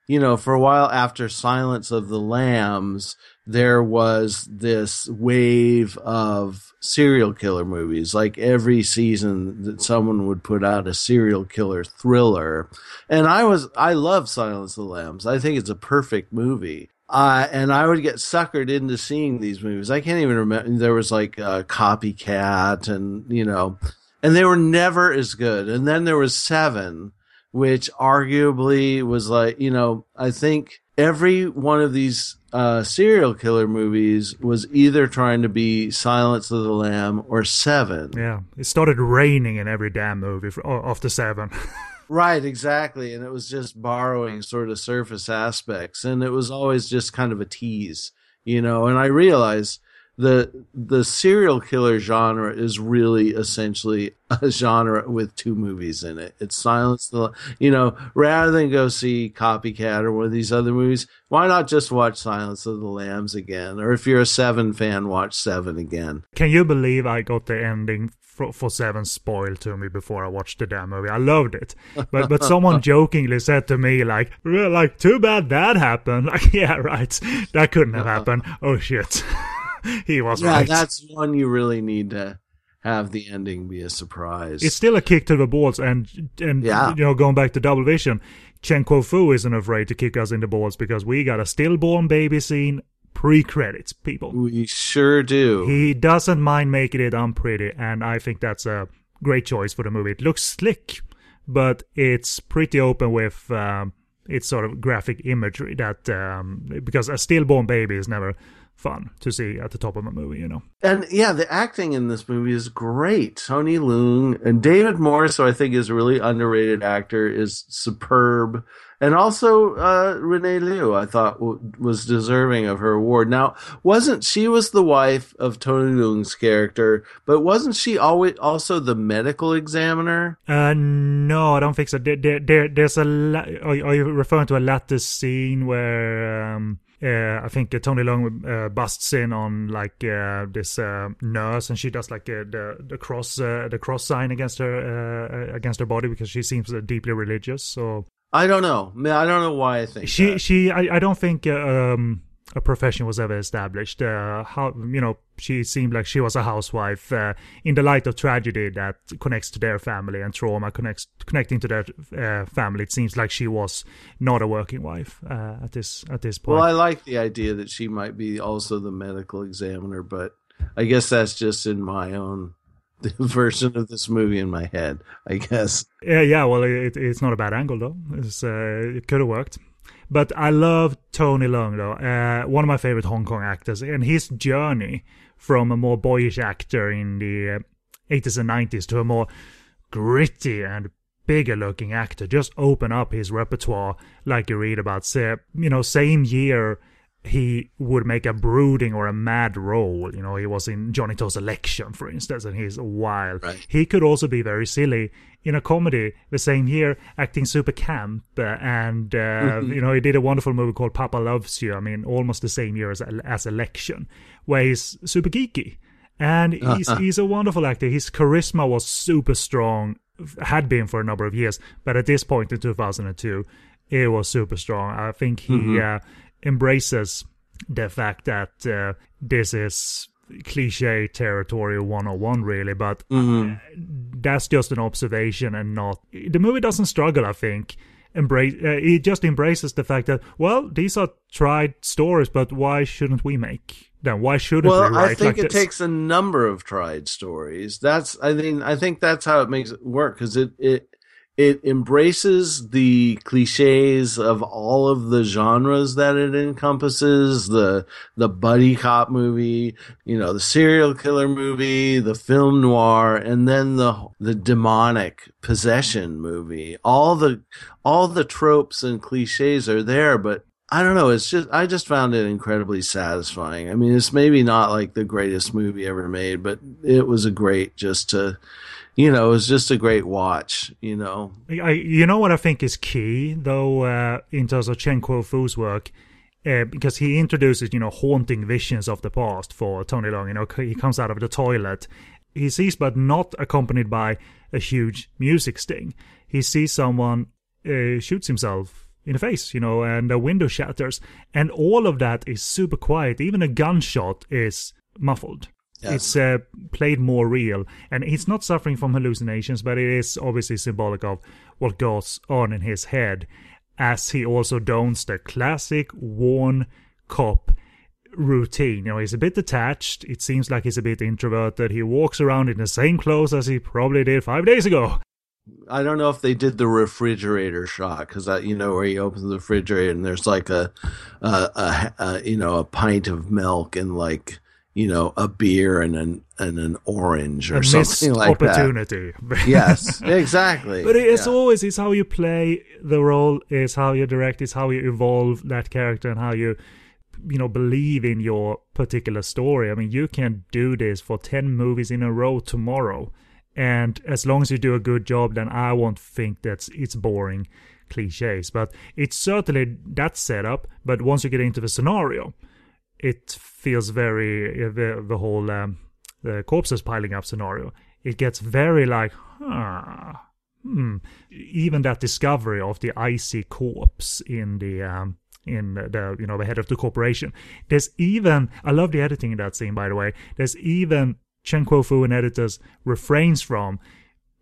you know, for a while after Silence of the Lambs, there was this wave of serial killer movies. Like every season that someone would put out a serial killer thriller. And I was, I love Silence of the Lambs. I think it's a perfect movie. Uh, and I would get suckered into seeing these movies. I can't even remember. There was like uh, Copycat and, you know, and they were never as good. And then there was Seven, which arguably was like, you know, I think every one of these uh, serial killer movies was either trying to be Silence of the Lamb or Seven. Yeah, it started raining in every damn movie for, after seven. Right, exactly. And it was just borrowing sort of surface aspects. And it was always just kind of a tease, you know. And I realized the the serial killer genre is really essentially a genre with two movies in it. It's Silence the you know, rather than go see Copycat or one of these other movies, why not just watch Silence of the Lambs again? Or if you're a Seven fan, watch Seven again. Can you believe I got the ending for, for Seven spoiled to me before I watched the damn movie? I loved it, but but someone jokingly said to me like, like too bad that happened." Like, yeah, right, that couldn't have uh-huh. happened. Oh shit, he was Yeah, right. that's one you really need to have the ending be a surprise. it's still a kick to the balls, and and Yeah. you know going back to Double Vision, Chen Kuo Fu isn't afraid to kick us in the balls because we got a stillborn baby scene pre-credits, people. We sure do. He doesn't mind making it unpretty, and I think that's a great choice for the movie. It looks slick, but it's pretty open with um, its sort of graphic imagery. That um, because a stillborn baby is never fun to see at the top of a movie, you know. and yeah, the acting in this movie is great. Tony Leung and David Morse, who I think is a really underrated actor, is superb. And also uh, Renee Liu, I thought w- was deserving of her award. Now, wasn't she was the wife of Tony Leung's character, but wasn't she always also the medical examiner? Uh, no, I don't think so. There, there, there there's a. La- are, are you referring to a latter scene where um, uh, I think uh, Tony Leung uh, busts in on like uh, this uh, nurse, and she does like uh, the the cross uh, the cross sign against her uh, against her body because she seems uh, deeply religious. So I don't know. I don't know why I think she that. she I, I don't think uh, um, a profession was ever established. Uh, how you know she seemed like she was a housewife uh, in the light of tragedy that connects to their family and trauma connects connecting to their uh, family. It seems like she was not a working wife uh, at this at this point. Well, I like the idea that she might be also the medical examiner, but I guess that's just in my own version of this movie in my head. I guess. Yeah, yeah. Well, it, it's not a bad angle though. It's, uh, it could have worked. But I love Tony Leung though. Uh, one of my favorite Hong Kong actors, and his journey from a more boyish actor in the uh, 80s and 90s to a more gritty and bigger looking actor. Just open up his repertoire, like you read about. Say, you know, same year he would make a brooding or a mad role. You know, he was in Johnny To's Election, for instance, and he's wild. Right. He could also be very silly in a comedy the same year, acting super camp. Uh, and, uh, you know, he did a wonderful movie called Papa Loves You. I mean, almost the same year as, as Election, where he's super geeky. And he's, he's a wonderful actor. His charisma was super strong, had been for a number of years. But at this point in 2002, it was super strong. I think he uh, embraces the fact that uh, this is cliche territory 101 really but that's just an observation and not the movie doesn't struggle i think embrace uh, it just embraces the fact that well these are tried stories but why shouldn't we make them why shouldn't we Well, we I think like it this? takes a number of tried stories. That's, I mean, I think that's how it makes it work because it, it, it embraces the cliches of all of the genres that it encompasses the the buddy cop movie you know the serial killer movie the film noir and then the the demonic possession movie all the all the tropes and cliches are there but I don't know. It's just I just found it incredibly satisfying. I mean, it's maybe not like the greatest movie ever made, but it was a great just to you know, it was just a great watch, you know. I, you know what I think is key, though, uh, in terms of Chen Kuo-fu's work, uh, because he introduces, you know, haunting visions of the past for Tony Leung. You know, he comes out of the toilet. He sees, but not accompanied by a huge music sting. He sees someone uh, shoots himself in the face, you know, and a window shatters. And all of that is super quiet. Even a gunshot is muffled. Yes. It's uh, played more real, and he's not suffering from hallucinations, but it is obviously symbolic of what goes on in his head, as he also dons the classic worn cop routine. You know, he's a bit detached. It seems like he's a bit introverted. He walks around in the same clothes as he probably did five days ago. I don't know if they did the refrigerator shot because you know where he opens the refrigerator and there's like a, a, a, a you know a pint of milk and like you know, a beer and an and an orange or a something like opportunity. that. yes, exactly. But it's yeah. always it's how you play the role, is how you direct, is how you evolve that character, and how you you know believe in your particular story. I mean, you can do this for ten movies in a row tomorrow, and as long as you do a good job, then I won't think that it's boring cliches. But it's certainly that setup. But once you get into the scenario it feels very the the whole um, the corpses piling up scenario. It gets very like, huh, hmm. Even that discovery of the icy corpse in the um, in the you know the head of the corporation. There's even I love the editing in that scene by the way. There's even Chen Kuo-fu and editors refrains from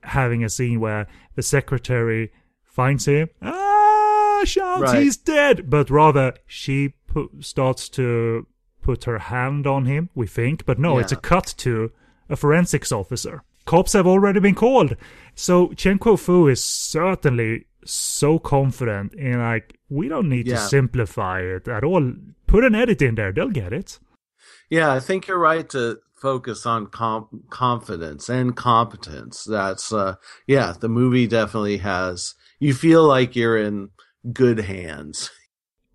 having a scene where the secretary finds him. Ah, shouts, right. he's dead. But rather she starts to put her hand on him, we think, but no, yeah. it's a cut to a forensics officer. Cops have already been called. So Chen Kuo-fu is certainly so confident in like, we don't need yeah. to simplify it at all. Put an edit in there, they'll get it. Yeah, I think you're right to focus on com- confidence and competence. That's, uh, yeah, the movie definitely has, you feel like you're in good hands.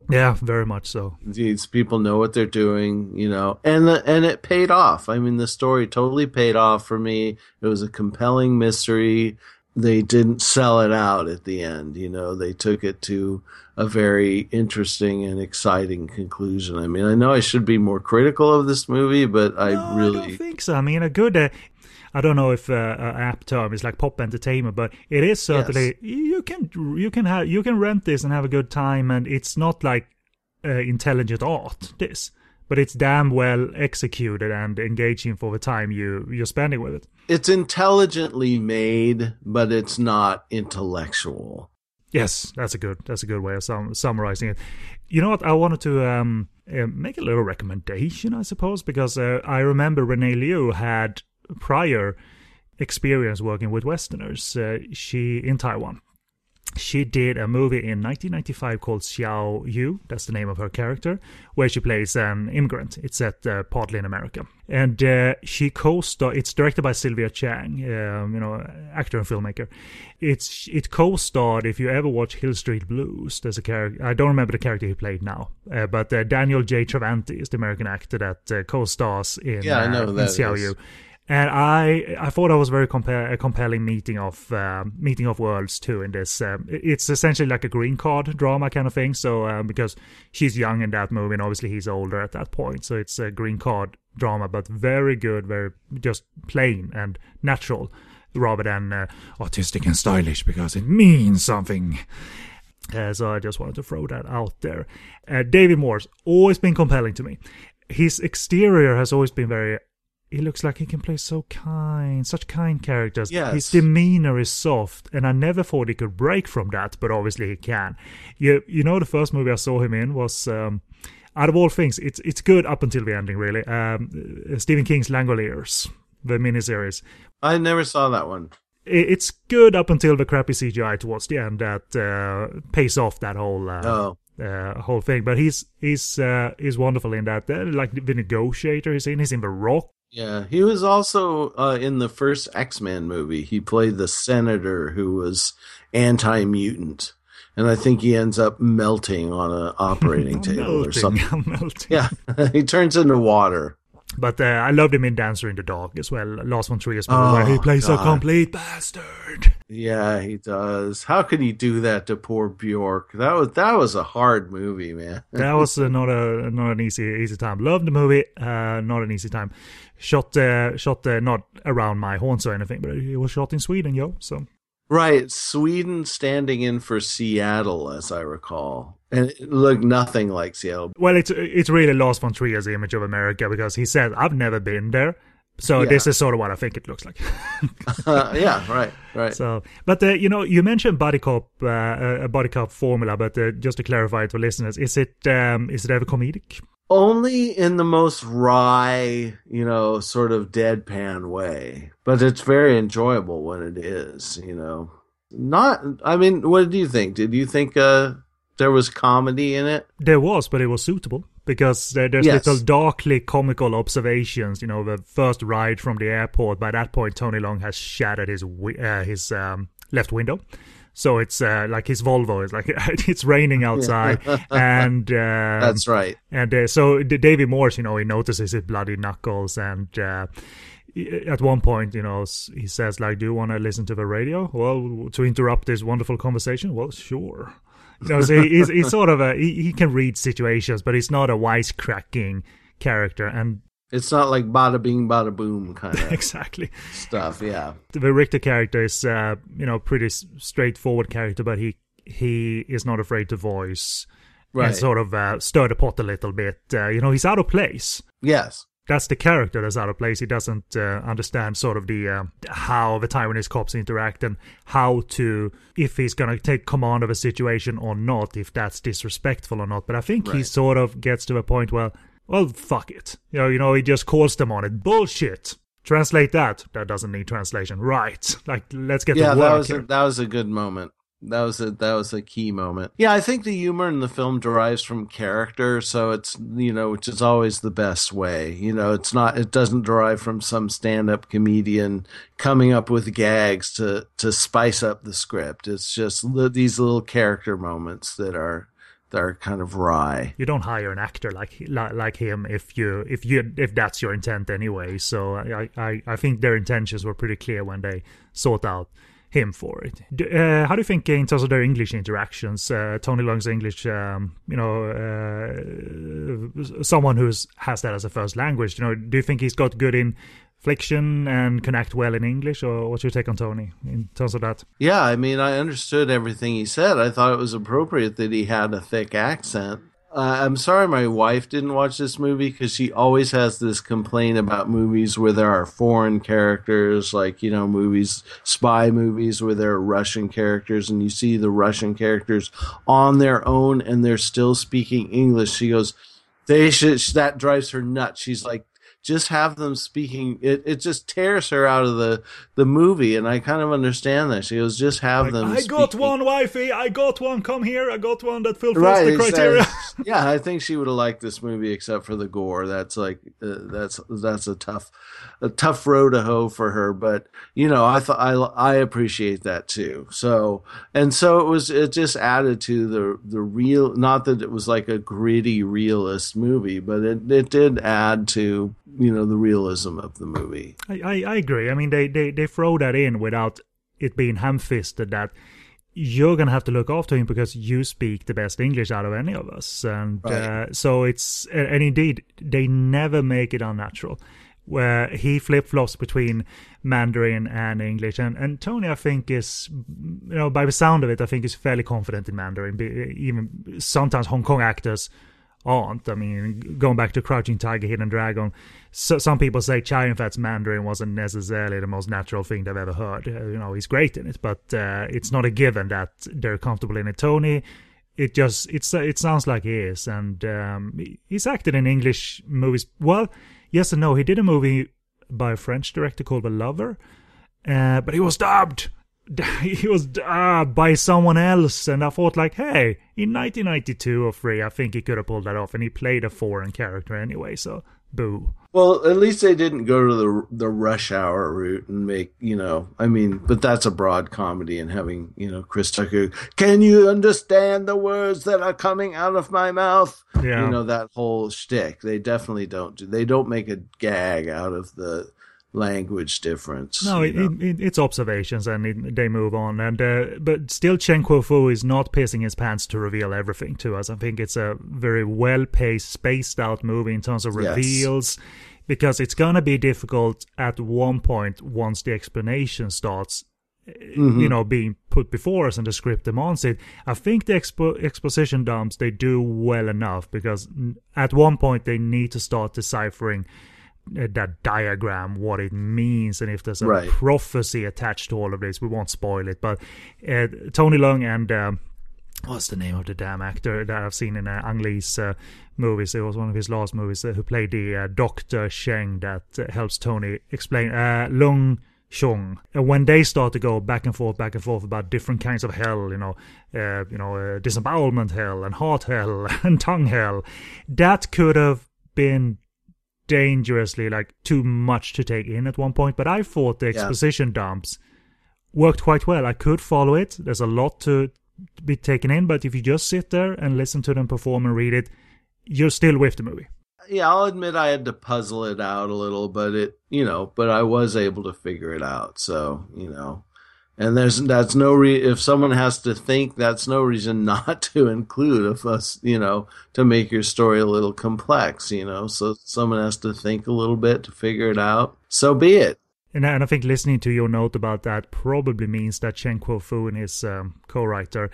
Yeah, very much so. These people know what they're doing, you know, and the, and it paid off. I mean, the story totally paid off for me. It was a compelling mystery. They didn't sell it out at the end, you know. They took it to a very interesting and exciting conclusion. I mean, I know I should be more critical of this movie, but I no, really I don't think so. I mean, a good. Uh, I don't know if uh, uh, app term is like pop entertainment, but it is certainly yes. you can you can have you can rent this and have a good time, and it's not like uh, intelligent art. This, but it's damn well executed and engaging for the time you you're spending with it. It's intelligently made, but it's not intellectual. Yes, that's a good that's a good way of sum- summarizing it. You know what? I wanted to um, uh, make a little recommendation, I suppose, because uh, I remember Renee Liu had prior experience working with Westerners. Uh, she in Taiwan. She did a movie in 1995 called Xiao Yu. That's the name of her character, where she plays an immigrant. It's set uh, partly in America, and uh, she co-star. It's directed by Sylvia Chang, um, you know, actor and filmmaker. It's it co-starred. If you ever watch Hill Street Blues, there's a character. I don't remember the character he played now, uh, but uh, Daniel J. Travanti is the American actor that uh, co-stars in, yeah, I know that in Xiao Yu and I I thought I was very compa- a compelling meeting of uh, meeting of worlds too in this. Um, it's essentially like a green card drama kind of thing. So um, because she's young in that movie, and obviously he's older at that point, so it's a green card drama, but very good, very just plain and natural, rather than uh, artistic and stylish because it means something. Uh, so I just wanted to throw that out there. Uh, David Morse's always been compelling to me. His exterior has always been very he looks like he can play so kind, such kind characters. Yes. His demeanor is soft, and I never thought he could break from that, but obviously he can. You, you know, the first movie I saw him in was, um, out of all things, it's it's good up until the ending, really. Um, Stephen King's Langoliers, the miniseries. I never saw that one. it's good up until the crappy CGI towards the end that uh, pays off that whole uh, Oh, uh, whole thing. But he's he's uh, he's wonderful in that. Uh, like the negotiator, he's in. He's in the Rock. Yeah. He was also uh, in the first X Men movie. He played the senator who was anti mutant, and I think he ends up melting on an operating table or something. Melting. Yeah, he turns into water. But uh, I loved him in Dancer in the Dark as well. Von Trier's movie Oh, where he plays a complete bastard. Yeah, he does. How could he do that to poor Bjork? That was that was a hard movie, man. That was uh, not a not an easy easy time. Loved the movie, uh, not an easy time. Shot uh, shot uh, not around my horns or anything, but it was shot in Sweden, yo. So Right, Sweden standing in for Seattle, as I recall, and it looked nothing like Seattle. well, it's it's really Lars von Trier's image of America because he said I've never been there. So Yeah. this is sort of what I think it looks like. Uh, yeah, right, right. So, but uh, you know, you mentioned buddy cop, uh, a buddy cop formula, but uh, just to clarify it for listeners, is it um, is it ever comedic? Only in the most wry, you know, sort of deadpan way, but it's very enjoyable when it is. You know, not. I mean, what do you think? Did you think uh, there was comedy in it? There was, but it was suitable because uh, there's Yes. little darkly comical observations. You know, the first ride from the airport. By that point, Tony Leung has shattered his uh, his um, left window. So it's uh, like his Volvo is like it's raining outside, and uh, That's right. and uh, so D- Davy Morse, you know, he notices his bloody knuckles, and uh, at one point, you know, he says, like, "Do you want to listen to the radio?" Well, to interrupt this wonderful conversation. Well, sure. You know, so he's, he's sort of a he, he can read situations, but he's not a wisecracking character, and It's not like bada bing, bada boom kind of exactly stuff. Yeah. the Richter character is, uh, you know, pretty straightforward character, but he he is not afraid to voice Right. and sort of uh, stir the pot a little bit. Uh, you know, he's out of place. Yes. that's the character that's out of place. He doesn't uh, understand sort of the uh, how the Taiwanese cops interact and how to if he's gonna take command of a situation or not, if that's disrespectful or not. But I think he sort of gets to a point where, well, fuck it, you know, you know, he just calls them on it. Bullshit. Translate that. That doesn't need translation, right? Like, let's get yeah, to that work was a, here. that was a good moment. That was a that was a key moment. Yeah, I think the humor in the film derives from character, so it's you know, which is always the best way. You know, it's not it doesn't derive from some stand-up comedian coming up with gags to to spice up the script. It's just these little character moments that are that are kind of wry. you don't hire an actor like like, like him if you if you if that's your intent anyway. So I I, I think their intentions were pretty clear when they sought out him for it. Uh, how do you think in terms of their English interactions, uh, Tony Leung's English, um, you know, uh, someone who's has that as a first language, you know, do you think he's got good inflection and connect well in English, or what's your take on Tony in terms of that? Yeah, I mean, I understood everything he said. I thought it was appropriate that he had a thick accent. Uh, I'm sorry my wife didn't watch this movie because she always has this complaint about movies where there are foreign characters, like, you know, movies, spy movies where there are Russian characters and you see the Russian characters on their own and they're still speaking English. She goes, they should, that drives her nuts. She's like, just have them speaking it, it just tears her out of the the movie and i kind of understand that she goes just have Like, them I got one, wifey. I got one. Come here. I got one that fulfills right the exactly. criteria. yeah i think she would have liked this movie except for the gore that's like uh, that's that's a tough a tough row to hoe for her but you know i thought i i appreciate that too so and so it was it just added to the the real not that it was like a gritty realist movie but it it did add to you know the realism of the movie I, I, I agree. I mean, they, they, they throw that in without it being ham-fisted that you're gonna have to look after him because you speak the best English out of any of us, and Right. uh, so it's and indeed they never make it unnatural. Where he flip flops between Mandarin and English, and and Tony, I think is you know by the sound of it, I think is fairly confident in Mandarin. Even sometimes Hong Kong actors aren't. I mean, going back to Crouching Tiger, Hidden Dragon, so, some people say Yun-Fat's Mandarin wasn't necessarily the most natural thing they've ever heard. Uh, you know, he's great in it, but uh, it's not a given that they're comfortable in it. Tony, it just it's it sounds like he is, and um, he's acted in English movies. Well, yes and no. He did a movie by a French director called The Lover. uh, but he was dubbed. He was dubbed by someone else, and I thought like, hey, in 1992 or three, I think he could have pulled that off, and he played a foreign character anyway, so boo. Well, at least they didn't go to the the rush hour route and make you know. I mean, but that's a broad comedy and having you know Chris Tucker. Can you understand the words that are coming out of my mouth? Yeah. You know that whole shtick. They definitely don't do. They don't make a gag out of the language difference. No, it, it, it's observations, and it, they move on. And uh, but still, Chen Kuo-fu is not pissing his pants to reveal everything to us. I think it's a very well-paced, spaced-out movie in terms of Yes. reveals, because it's gonna be difficult at one point once the explanation starts. Mm-hmm. You know, being put before us and the script demands it. I think the expo- exposition dumps they do well enough because at one point they need to start deciphering uh, that diagram, what it means, and if there's a Right. prophecy attached to all of this. We won't spoil it, but uh, Tony Leung and um, what's the name of the damn actor that I've seen in uh, Ang Lee's uh, movies? It was one of his last movies uh, who played the uh, Doctor Sheng that uh, helps Tony explain. Uh, Lung Sihung. And when they start to go back and forth, back and forth about different kinds of hell, you know, uh, you know, uh, disembowelment hell and heart hell and tongue hell, that could have been dangerously like too much to take in at one point. But I thought the Yeah. exposition dumps worked quite well. I could follow it. There's a lot to be taken in, but if you just sit there and listen to them perform and read it, you're still with the movie. yeah, I'll admit I had to puzzle it out a little, but it, you know, but I was able to figure it out. So, you know, and there's that's no re if someone has to think, that's no reason not to include if us, you know, to make your story a little complex, you know. So someone has to think a little bit to figure it out. So be it. And, I think listening to your note about that probably means that Chen Kuo-fu and his um, co-writer,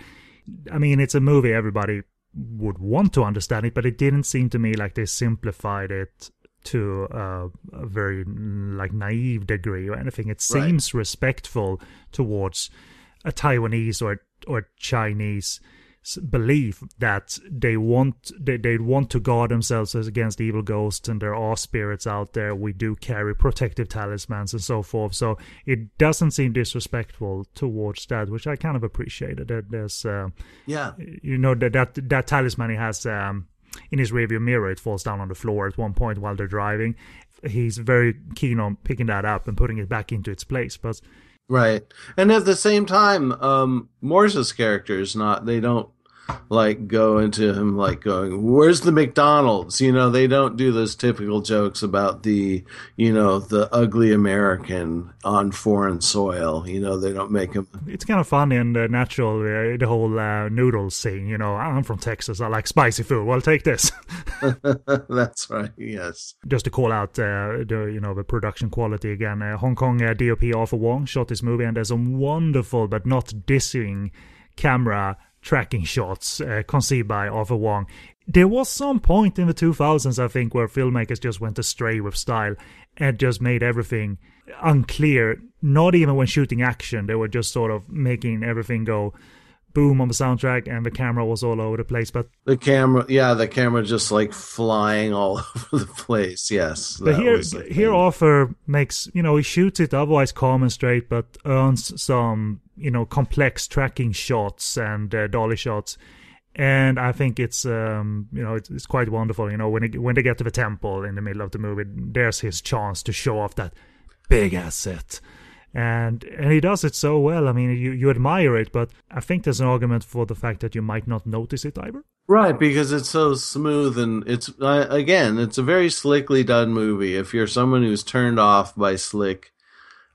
I mean, it's a movie everybody would want to understand it, but it didn't seem to me like they simplified it to uh, a very mm, like naive degree or anything. It Right. seems respectful towards a Taiwanese or or Chinese belief that they want they, they want to guard themselves against evil ghosts and there are spirits out there we do carry protective talismans and so forth so it doesn't seem disrespectful towards that which i kind of appreciated that there's uh, Yeah. you know that that, that talisman he has um, in his rearview mirror it falls down on the floor at one point while they're driving he's very keen on picking that up and putting it back into its place but Right. And at the same time, um, Morse's character is not, they don't like go into him like going, where's the McDonald's? You know, they don't do those typical jokes about the, you know, the ugly American on foreign soil. You know, they don't make him, it's kind of funny and uh, natural uh, the whole uh, noodles scene you know i'm from texas i like spicy food well take this that's right. Yes. just to call out uh, the you know the production quality again uh, hong kong uh, dop arthur wong shot this movie and there's some wonderful but not dissing camera tracking shots uh, conceived by arthur wong there was some point in the 2000s i think where filmmakers just went astray with style and just made everything unclear not even when shooting action they were just sort of making everything go boom on the soundtrack and the camera was all over the place but The camera, yeah, the camera just like flying all over the place. Yes. But here, here, thing. Arthur makes you know he shoots it otherwise calm and straight, but earns some you know complex tracking shots and uh, dolly shots, and I think it's um you know it's, it's quite wonderful. You know when it, when they get to the temple in the middle of the movie, there's his chance to show off that big asset. And and he does it so well. I mean, you, you admire it, but I think there's an argument for the fact that you might not notice it either. Right, because it's so smooth and it's uh, again, it's a very slickly done movie. If you're someone who's turned off by slick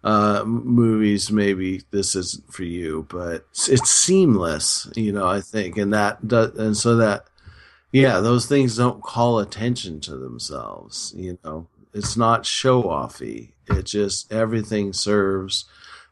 uh, movies, maybe this isn't for you. But it's, it's seamless, you know. I think, and that does, and so that, yeah, those things don't call attention to themselves. You know, it's not show offy. It just everything serves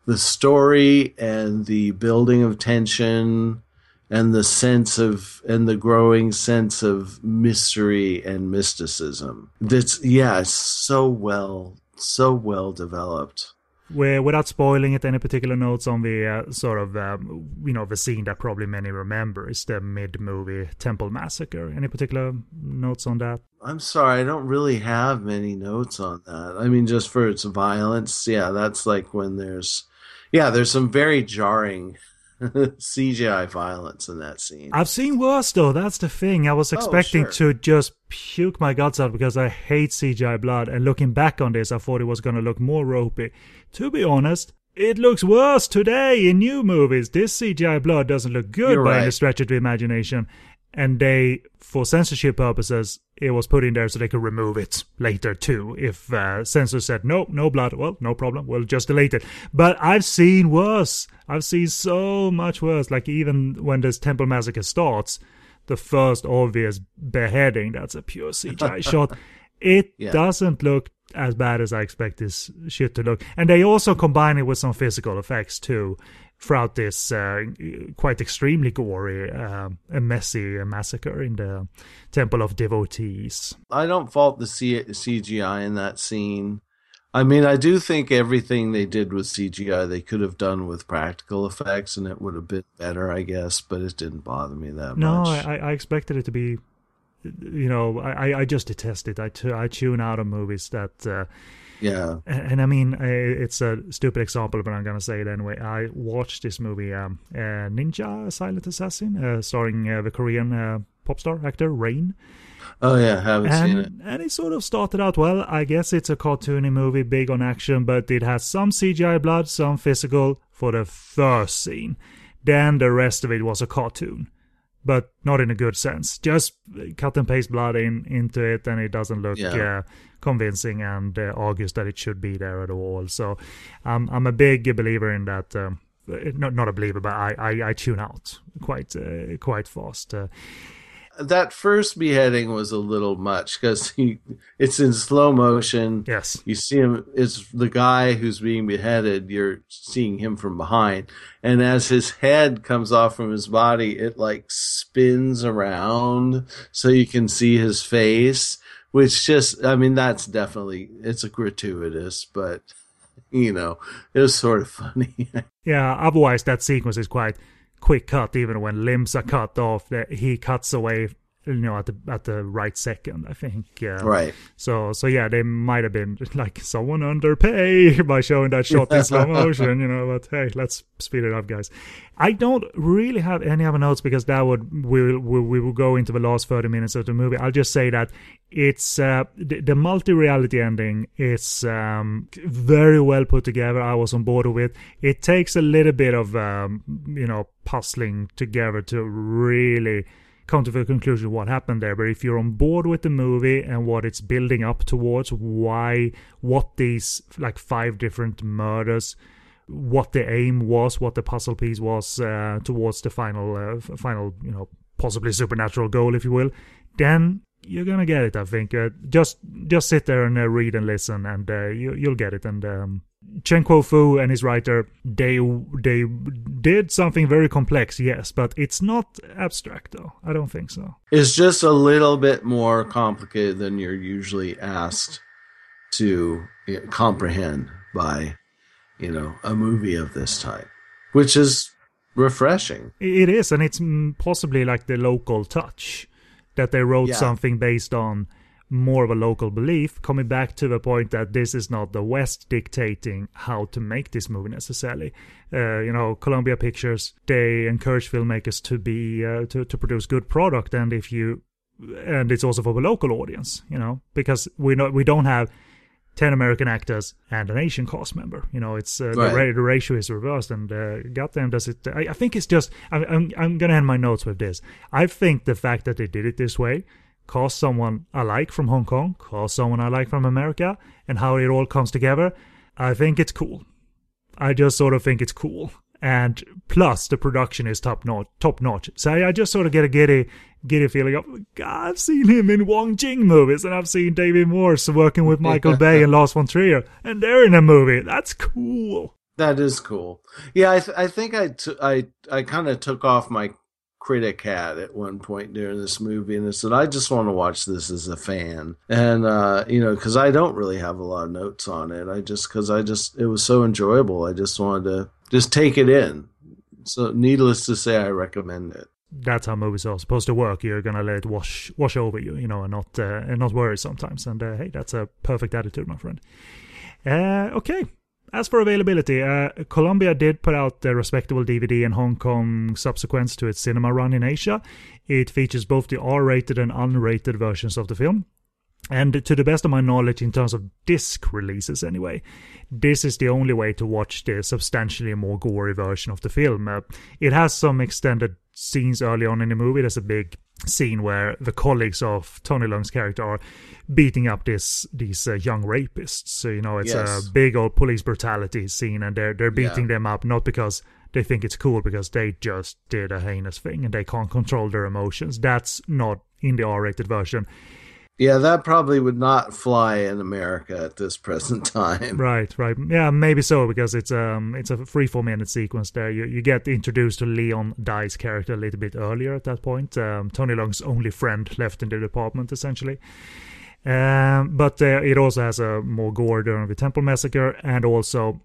the story and the building of tension and the sense of and the growing sense of mystery and mysticism that's yeah so well so well developed Where, without spoiling it, any particular notes on the uh, sort of um, you know the scene that probably many remember is the mid-movie Temple Massacre. Any particular notes on that? I'm sorry, I don't really have many notes on that. I mean, just for its violence, yeah, that's like when there's, yeah, there's some very jarring CGI violence in that scene. I've seen worse though. That's the thing. I was oh, expecting oh, sure. to just puke my guts out because I hate CGI blood. And looking back on this, I thought it was going to look more ropey. To be honest, it looks worse today in new movies. This CGI blood doesn't look good You're by right. any stretch of the imagination. And they, for censorship purposes, it was put in there so they could remove it later too. If uh, censors said no, no blood, well, no problem, we'll just delete it. But I've seen worse. I've seen so much worse. Like even when this Temple Massacre starts, the first obvious beheading, that's a pure CGI shot. It Yeah. doesn't look as bad as I expect this shit to look. And they also combine it with some physical effects too throughout this uh, quite extremely gory uh, and messy massacre in the Temple of Devotees. I don't fault the C- CGI in that scene. I mean, I do think everything they did with CGI they could have done with practical effects, and it would have been better, I guess. But it didn't bother me that No, much. I, I expected it to be, you know, I, I just detest it. I, I tune out of movies that, uh, yeah, and, and I mean, it's a stupid example, but I'm gonna say it anyway. I watched this movie, um, uh, Ninja Silent Assassin, uh, starring uh, the Korean uh, pop star actor Rain. oh yeah, I haven't seen it. and, and it sort of started out well. I guess it's a cartoony movie, big on action, but it has some CGI blood, some physical for the first scene. Then the rest of it was a cartoon, but not in a good sense. Just cut and paste blood in into it, and it doesn't look Yeah. uh, convincing and uh, argues that it should be there at all. So um, I'm a big believer in that. Um, not not a believer, but I, I, I tune out quite uh, quite fast. That first beheading was a little much because it's in slow motion. yes. You see him, it's the guy who's being beheaded. You're seeing him from behind. And as his head comes off from his body, it like spins around so you can see his face, which just, I mean, that's definitely, it's a gratuitous, but you know, it was sort of funny. Yeah, otherwise that sequence is quite quick cut. Even when limbs are cut off, that he cuts away, you know, at the at the right second. I think. Uh, right. So so yeah, they might have been like someone underpay by showing that shot in slow motion, you know. But hey, let's speed it up, guys. I don't really have any other notes because that would we will we, we will go into the last thirty minutes of the movie. I'll just say that it's uh, the, the multi-reality ending is um, very well put together. I was on board with. It takes a little bit of um, you know puzzling together to really come to the conclusion what happened there. But if you're on board with the movie and what it's building up towards, why, what these like five different murders, what the aim was, what the puzzle piece was uh, towards the final, uh, final, you know, possibly supernatural goal, if you will, then you're gonna get it. I think. Uh, just just sit there and uh, read and listen, and uh, you, you'll get it. And um, Chen Kuo Fu and his writer, they they did something very complex, yes, but it's not abstract though. I don't think so. It's just a little bit more complicated than you're usually asked to comprehend by, you know, a movie of this type, which is refreshing. It is, and it's possibly like the local touch that they wrote Yeah. something based on more of a local belief, coming back to the point that this is not the West dictating how to make this movie necessarily. Uh, you know, Columbia Pictures they encourage filmmakers to be uh, to to produce good product, and if you and it's also for the local audience, you know, because we know we don't have. 10 American actors and an Asian cast member. You know, it's uh, the, Right. ra- the ratio is reversed, and uh, goddamn, does it? I, I think it's just. I'm, I'm, I'm gonna end my notes with this. I think the fact that they did it this way, cast someone I like from Hong Kong, call someone I like from America, and how it all comes together, I think it's cool. I just sort of think it's cool. And plus, the production is top notch. Top notch. So I just sort of get a giddy, giddy feeling of, God, I've seen him in Wong Jing movies, and I've seen David Morse working with Michael Bay and Lars von Trier, and they're in a movie. That's cool. That is cool. Yeah, I, th- I think I, t- I, I kind of took off my critic had at one point during this movie, and I said, I just want to watch this as a fan, and uh, you know, because I don't really have a lot of notes on it. I just because I just it was so enjoyable. I just wanted to just take it in. So, needless to say, I recommend it. That's how movies are supposed to work. You're gonna let it wash wash over you, you know, and not uh, and not worry sometimes. And uh, hey, that's a perfect attitude, my friend. Uh, okay, as for availability, uh, Columbia did put out a respectable DVD in Hong Kong subsequent to its cinema run in Asia. It features both the R rated and unrated versions of the film. And to the best of my knowledge, in terms of disc releases anyway, this is the only way to watch the substantially more gory version of the film. Uh, it has some extended scenes early on in the movie. There's a big scene where the colleagues of Tony Leung's character are beating up this these uh, young rapists. So you know it's yes. a big old police brutality scene, and they're they're beating yeah. them up not because they think it's cool, because they just did a heinous thing and they can't control their emotions. That's not in the R-rated version. Yeah, that probably would not fly in America at this present time. Right, right. Yeah, maybe so because it's um it's a three four minute sequence there. You you get introduced to Leon Dai's character a little bit earlier at that point. Um, Tony Leung's only friend left in the department essentially. Um, but uh, it also has a more gore during the Temple Massacre and also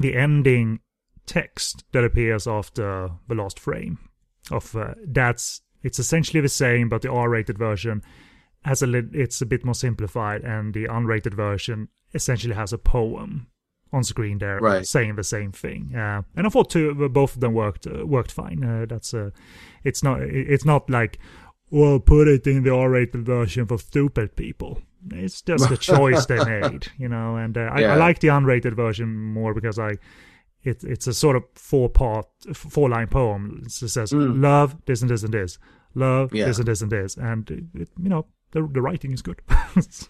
the ending text that appears after the last frame of uh, that's it's essentially the same, but the R-rated version has a li- it's a bit more simplified, and the unrated version essentially has a poem on screen there right. saying the same thing. Uh, and I thought two, both of them worked uh, worked fine. Uh, that's uh, it's not it's not like well put it in the R-rated version for stupid people. It's just a choice they made, you know. And uh, yeah. I, I, like the unrated version more because I it, it's a sort of four part four line poem. It says mm. love this and this and this, love yeah. this and this and this, and it, it, you know the, the writing is good. so,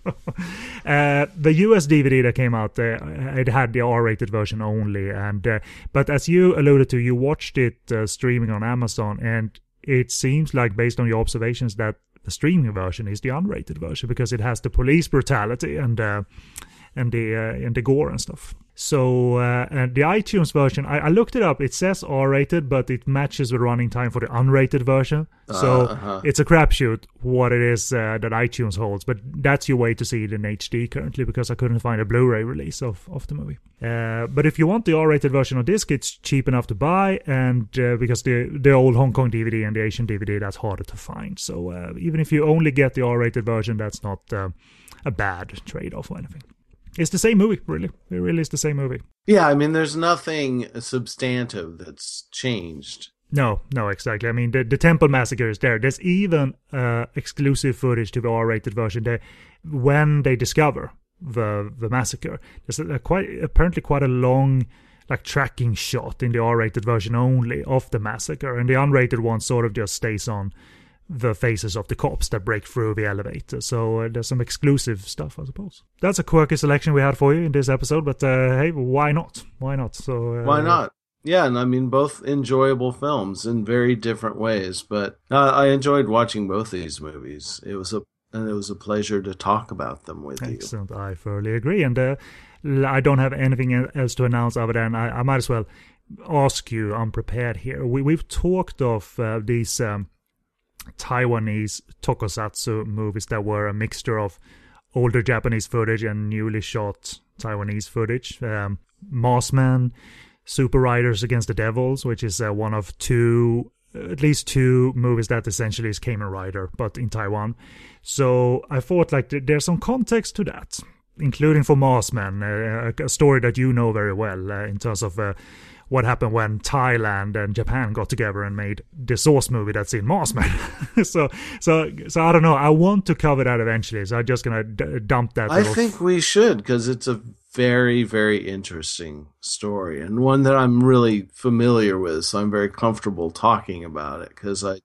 uh, the US DVD that came out, uh, it had the R-rated version only, and uh, but as you alluded to, you watched it uh, streaming on Amazon, and it seems like based on your observations that the streaming version is the unrated version because it has the police brutality and uh, the uh, and the gore and stuff. So uh, and the iTunes version, I, I, looked it up. It says R-rated, but it matches the running time for the unrated version. So uh-huh. it's a crapshoot what it is uh, that iTunes holds. But that's your way to see it in HD currently because I couldn't find a Blu-ray release of, of the movie. Uh, but if you want the R-rated version of disc, it's cheap enough to buy, and uh, because the the old Hong Kong DVD and the Asian DVD, that's harder to find. So uh, even if you only get the R-rated version, that's not uh, a bad trade-off or anything. It's the same movie, really. It really is the same movie. Yeah, I mean, there's nothing substantive that's changed. No, no, exactly. I mean, the, the Temple Massacre is there. There's even uh, exclusive footage to the R-rated version there when they discover the the massacre. There's a, a quite apparently quite a long like tracking shot in the R-rated version only of the massacre, and the unrated one sort of just stays on the faces of the cops that break through the elevator. So uh, there's some exclusive stuff, I suppose. That's a quirky selection we had for you in this episode, but uh, hey, why not? Why not? So uh, why not? Yeah, and I mean both enjoyable films in very different ways. But uh, I enjoyed watching both these movies. It was a and it was a pleasure to talk about them with Excellent. you. Excellent. I thoroughly agree. And uh, I don't have anything else to announce other than I, I might as well ask you unprepared here. We we've talked of uh, these. Um, Taiwanese tokusatsu movies that were a mixture of older Japanese footage and newly shot Taiwanese footage. Um, Mossman, Super Riders Against the Devils, which is uh, one of two, at least two movies that essentially is Kamen Rider, but in Taiwan. So I thought like there's some context to that, including for Mossman, uh, a story that you know very well uh, in terms of uh, what happened when Thailand and Japan got together and made the source movie that's in Mossman. so, so, so I don't know. I want to cover that eventually. So I'm just gonna d- dump that. I think we should because it's a very, very interesting story and one that I'm really familiar with. So I'm very comfortable talking about it because I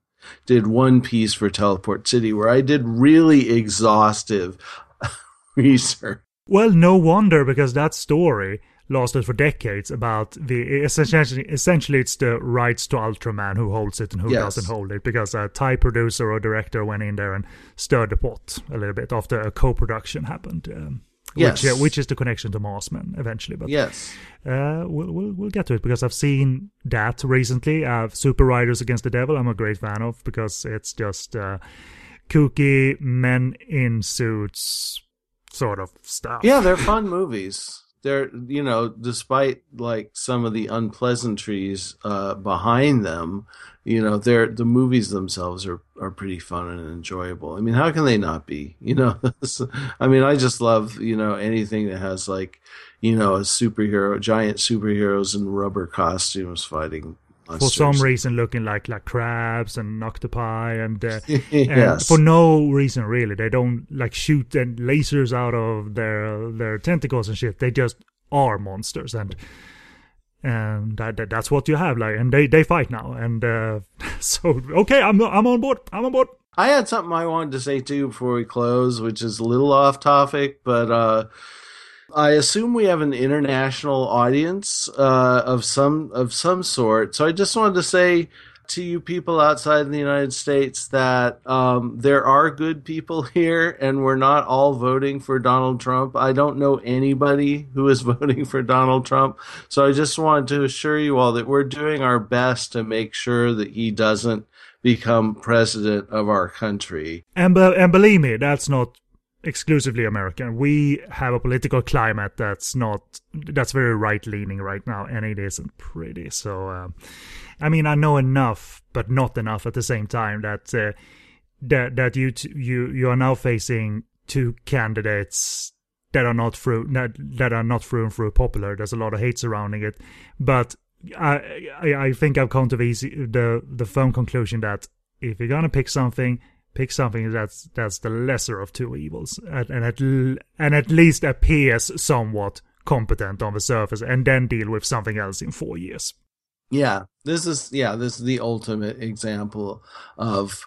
did one piece for Teleport City where I did really exhaustive research. Well, no wonder because that story lasted for decades about the essentially essentially it's the rights to Ultraman who holds it and who yes. doesn't hold it because a Thai producer or director went in there and stirred the pot a little bit after a co-production happened. Um, Yes. which uh, which is the connection to Marsman eventually. But Yes. uh, we'll, we'll we'll get to it because I've seen that recently. Uh, Super Riders Against the Devil. I'm a great fan of because it's just uh, kooky men in suits sort of stuff. Yeah, they're fun movies. They're you know, despite like some of the unpleasantries uh, behind them, you know, they're the movies themselves are are pretty fun and enjoyable. I mean, how can they not be? You know, I mean, I just love you know anything that has like you know a superhero, giant superheroes in rubber costumes fighting. For some reason looking like like crabs and octopi and, uh, and for no reason really. They don't like shoot and lasers out of their their tentacles and shit. They just are monsters and and that, that- that's what you have like and they they fight now and uh so okay i'm i'm on board. I'm on board. I had something I wanted to say too before we close, which is a little off topic, but uh, I assume we have an international audience uh, of some of some sort. So I just wanted to say to you people outside the United States that um, there are good people here, and we're not all voting for Donald Trump. I don't know anybody who is voting for Donald Trump, so I just wanted to assure you all that we're doing our best to make sure that he doesn't become president of our country. and be- and believe me that's not exclusively american. We have a political climate that's not that's very right leaning right now and it isn't pretty. So um, i mean i know enough but not enough at the same time that uh, that that you t- you you are now facing two candidates that are not through that, that are not through and through popular. There's a lot of hate surrounding it. But I, I I think I've come to the the the firm conclusion that if you're gonna pick something, pick something that's that's the lesser of two evils, and, and at and at least appears somewhat competent on the surface, and then deal with something else in four years. Yeah, this is yeah, this is the ultimate example of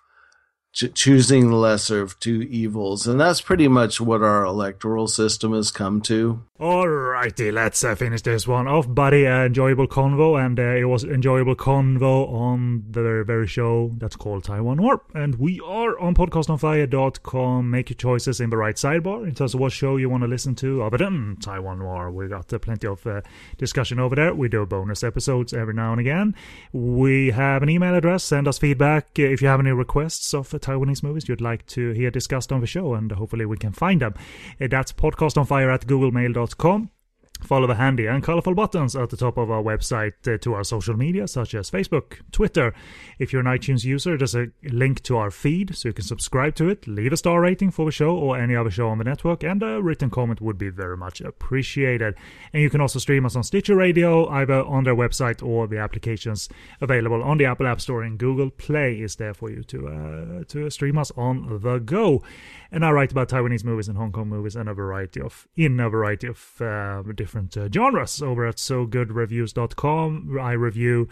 choosing the lesser of two evils, and that's pretty much what our electoral system has come to. Alrighty, let's uh, finish this one off, buddy. Uh, enjoyable convo, and uh, it was enjoyable convo on the very, show that's called Taiwan Noir. And we are on podcastonfire.com. Make your choices in the right sidebar in terms of what show you want to listen to other than Taiwan Noir. We got uh, plenty of uh, discussion over there. We do bonus episodes every now and again. We have an email address. Send us feedback uh, if you have any requests of Taiwanese movies you'd like to hear discussed on the show, and hopefully we can find them. Uh, that's podcastonfire at googlemail.com. Follow the handy and colorful buttons at the top of our website uh, to our social media, such as Facebook, Twitter. If you're an iTunes user, there's a link to our feed so you can subscribe to it, leave a star rating for the show or any other show on the network, and a written comment would be very much appreciated. And you can also stream us on Stitcher Radio, either on their website or the applications available on the Apple App Store and Google Play is there for you to uh, to stream us on the go. And I write about Taiwanese movies and Hong Kong movies and a variety of in a variety of uh, different uh, genres over at SoGoodReviews.com. I review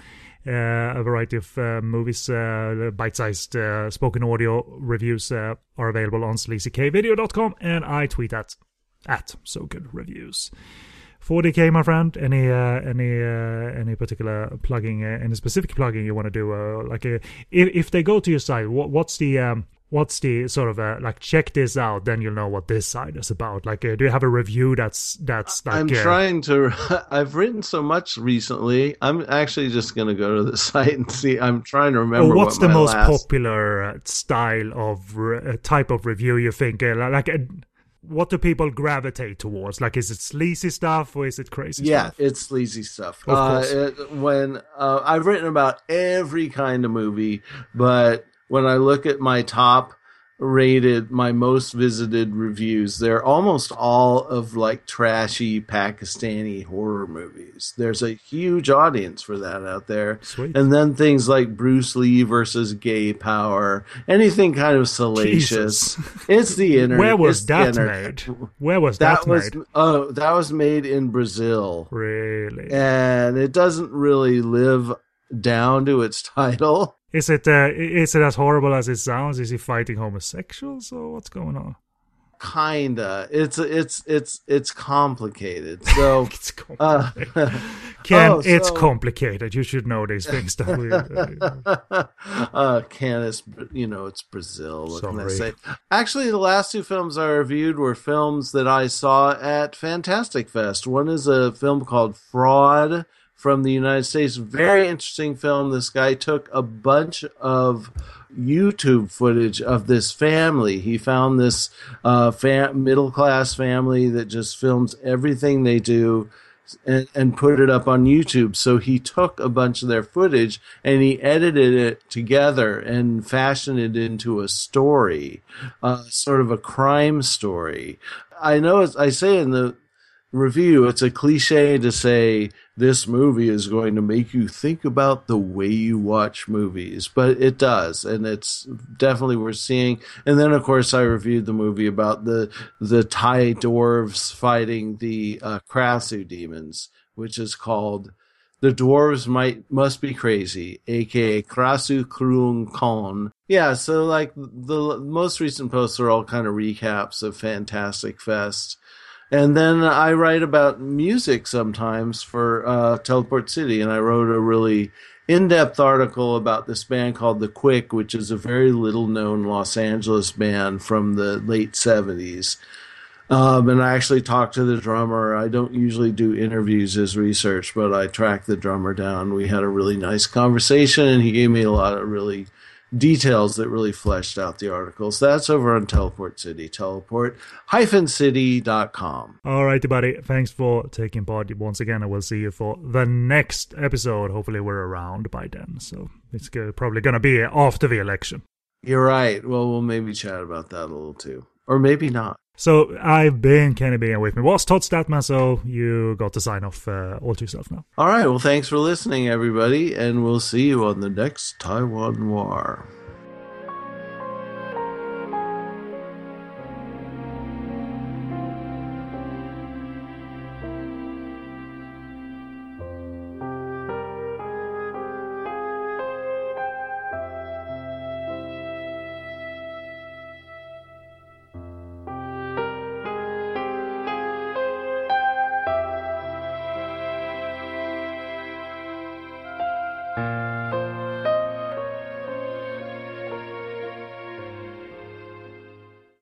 uh, a variety of uh, movies. Uh, bite-sized uh, spoken audio reviews uh, are available on sleazykvideo.com, and I tweet at at SoGoodReviews. 40k, my friend. Any any any particular plugging, any specific plugging you want to do? Like, if if they go to your site, what what's the um, what's the sort of uh, like check this out? Then you'll know what this site is about. Like, uh, do you have a review that's that's like? I'm uh, trying to. I've written so much recently. I'm actually just going to go to the site and see. I'm trying to remember. What's what the most last- popular uh, style of re- uh, type of review you think? Uh, like, what do people gravitate towards? Like, is it sleazy stuff or is it crazy Yeah, stuff? it's sleazy stuff. Of course. it- when I've written about every kind of movie, but when I look at my top rated, my most visited reviews, they're almost all of like trashy Pakistani horror movies. There's a huge audience for that out there. Sweet. And then things like Bruce Lee versus gay power, anything kind of salacious. Jesus. It's the internet. Where was that internet. made? Where was that, That was made? oh, that was made in Brazil Really? and it doesn't really live down to its title. Is it uh, is it as horrible as it sounds? Is he fighting homosexuals or what's going on? Kinda. It's it's it's it's complicated. So It's uh, complicated. Ken, Oh, it's so- complicated. You should know these things. That we, uh, Canis, you know, it's Brazil. What can I say? Actually, the last two films I reviewed were films that I saw at Fantastic Fest. One is a film called Fraud from the United States. Very interesting film. This guy took a bunch of YouTube footage of this family. He found this uh, fam- middle class family that just films everything they do and, and put it up on YouTube. So he took a bunch of their footage and he edited it together and fashioned it into a story, uh, sort of a crime story. I know I say in the review, it's a cliche to say this movie is going to make you think about the way you watch movies, but it does, and it's definitely worth seeing. And then, of course, I reviewed the movie about the the Thai dwarves fighting the uh, Krasue demons, which is called "The Dwarves Might Must Be Crazy," aka Krasue Krung Kon. Yeah, so like the most recent posts are all kind of recaps of Fantastic Fest. And then I write about music sometimes for uh, Teleport City, and I wrote a really in-depth article about this band called The Quick, which is a very little-known Los Angeles band from the late '70s. Um, and I actually talked to the drummer. I don't usually do interviews as research, but I tracked the drummer down. We had a really nice conversation, and he gave me a lot of really details that really fleshed out the article. So that's over on Teleport City, teleport-city.com. Alrighty, buddy. Thanks for taking part once again. I will see you for the next episode. Hopefully, we're around by then. So it's probably going to be after the election. You're right. Well, we'll maybe chat about that a little too. Or maybe not. So I've been Kenny B, and with me was Todd Stadtman. So you got to sign off uh, all to yourself now. All right. Well, thanks for listening, everybody, and we'll see you on the next Taiwan Noir.